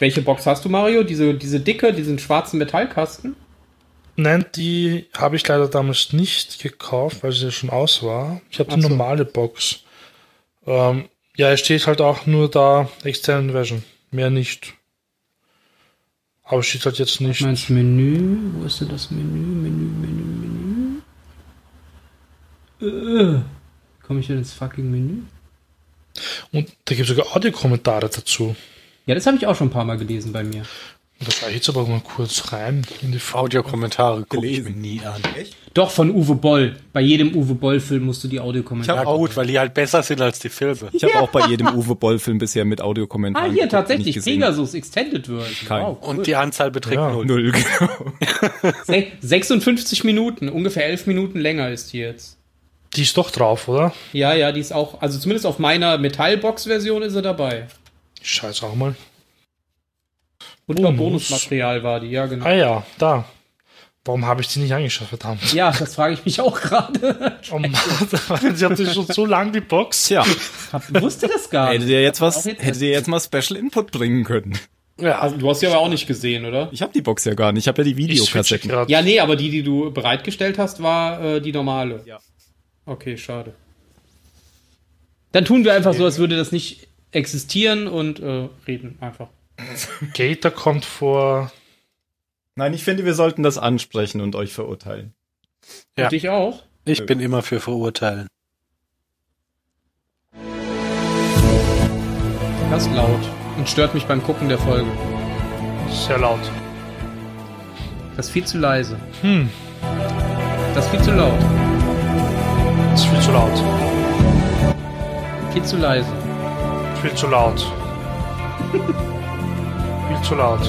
Welche Box hast du, Mario? Diese, diese dicke, diesen schwarzen Metallkasten? Nein, die habe ich leider damals nicht gekauft, weil sie ja schon aus war. Ich habe die so. normale Box. Ähm, ja, es steht halt auch nur da Extended Version. Mehr nicht. Aber es steht halt jetzt nicht. Ich meine, das Menü. Wo ist denn das Menü? Menü, Menü, Menü. Äh, komme ich denn ins fucking Menü? Und da gibt es sogar Audiokommentare dazu. Ja, das habe ich auch schon ein paar Mal gelesen bei mir. Da schaue ich jetzt aber mal kurz rein in die. Audiokommentare gucke ich mir nie an. Doch, von Uwe Boll. Bei jedem Uwe Boll-Film musst du die Ich Audiokommentare. hab Ja gut, weil die halt besser sind als die Filme. Ich habe auch bei jedem Uwe Boll-Film bisher mit Ah, Audiokommentaren. hier geguckt, den ich tatsächlich. Pegasus Extended Version. Kein. Wow, cool. Und die Anzahl beträgt Ja. null. Null, genau. Se 56 Minuten. Ungefähr 11 Minuten länger ist die jetzt. Die ist doch drauf, oder? Ja, ja, die ist auch, also zumindest auf meiner Metallbox-Version ist sie dabei. Ich scheiße auch mal. Und noch Bonus. Bonusmaterial war die, ja, genau. Ah ja, da. Warum habe ich die nicht angeschaut, verdammt? Ja, das frage ich mich auch gerade. Oh Mann, sie hatte schon so lang die Box. Tja, Hab- Wusste das gar hättet nicht. ihr jetzt was, hättet ihr jetzt mal Special Input bringen können. Ja, Also, du hast sie aber auch nicht gesehen, oder? Ich habe die Box ja gar nicht, ich habe ja die ich Videokassetten. gerade. Ja, nee, aber die, die du bereitgestellt hast, war äh, die normale. Ja. Okay, schade. Dann tun wir einfach so, als würde das nicht existieren und äh, reden einfach. Gator kommt vor. Nein, ich finde, wir sollten das ansprechen und euch verurteilen. Ja. Und dich auch? ich bin immer für verurteilen. Das ist laut und stört mich beim Gucken der Folge. Sehr laut. Das ist viel zu leise. Hm, Das ist viel zu laut. ist viel zu laut. Viel zu leise. Viel zu laut. viel zu laut.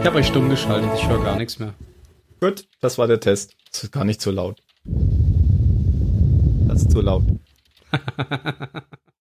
Ich habe euch stumm geschaltet, ich höre gar nichts mehr. Gut, das war der Test. Das ist gar nicht zu laut. Das ist zu laut.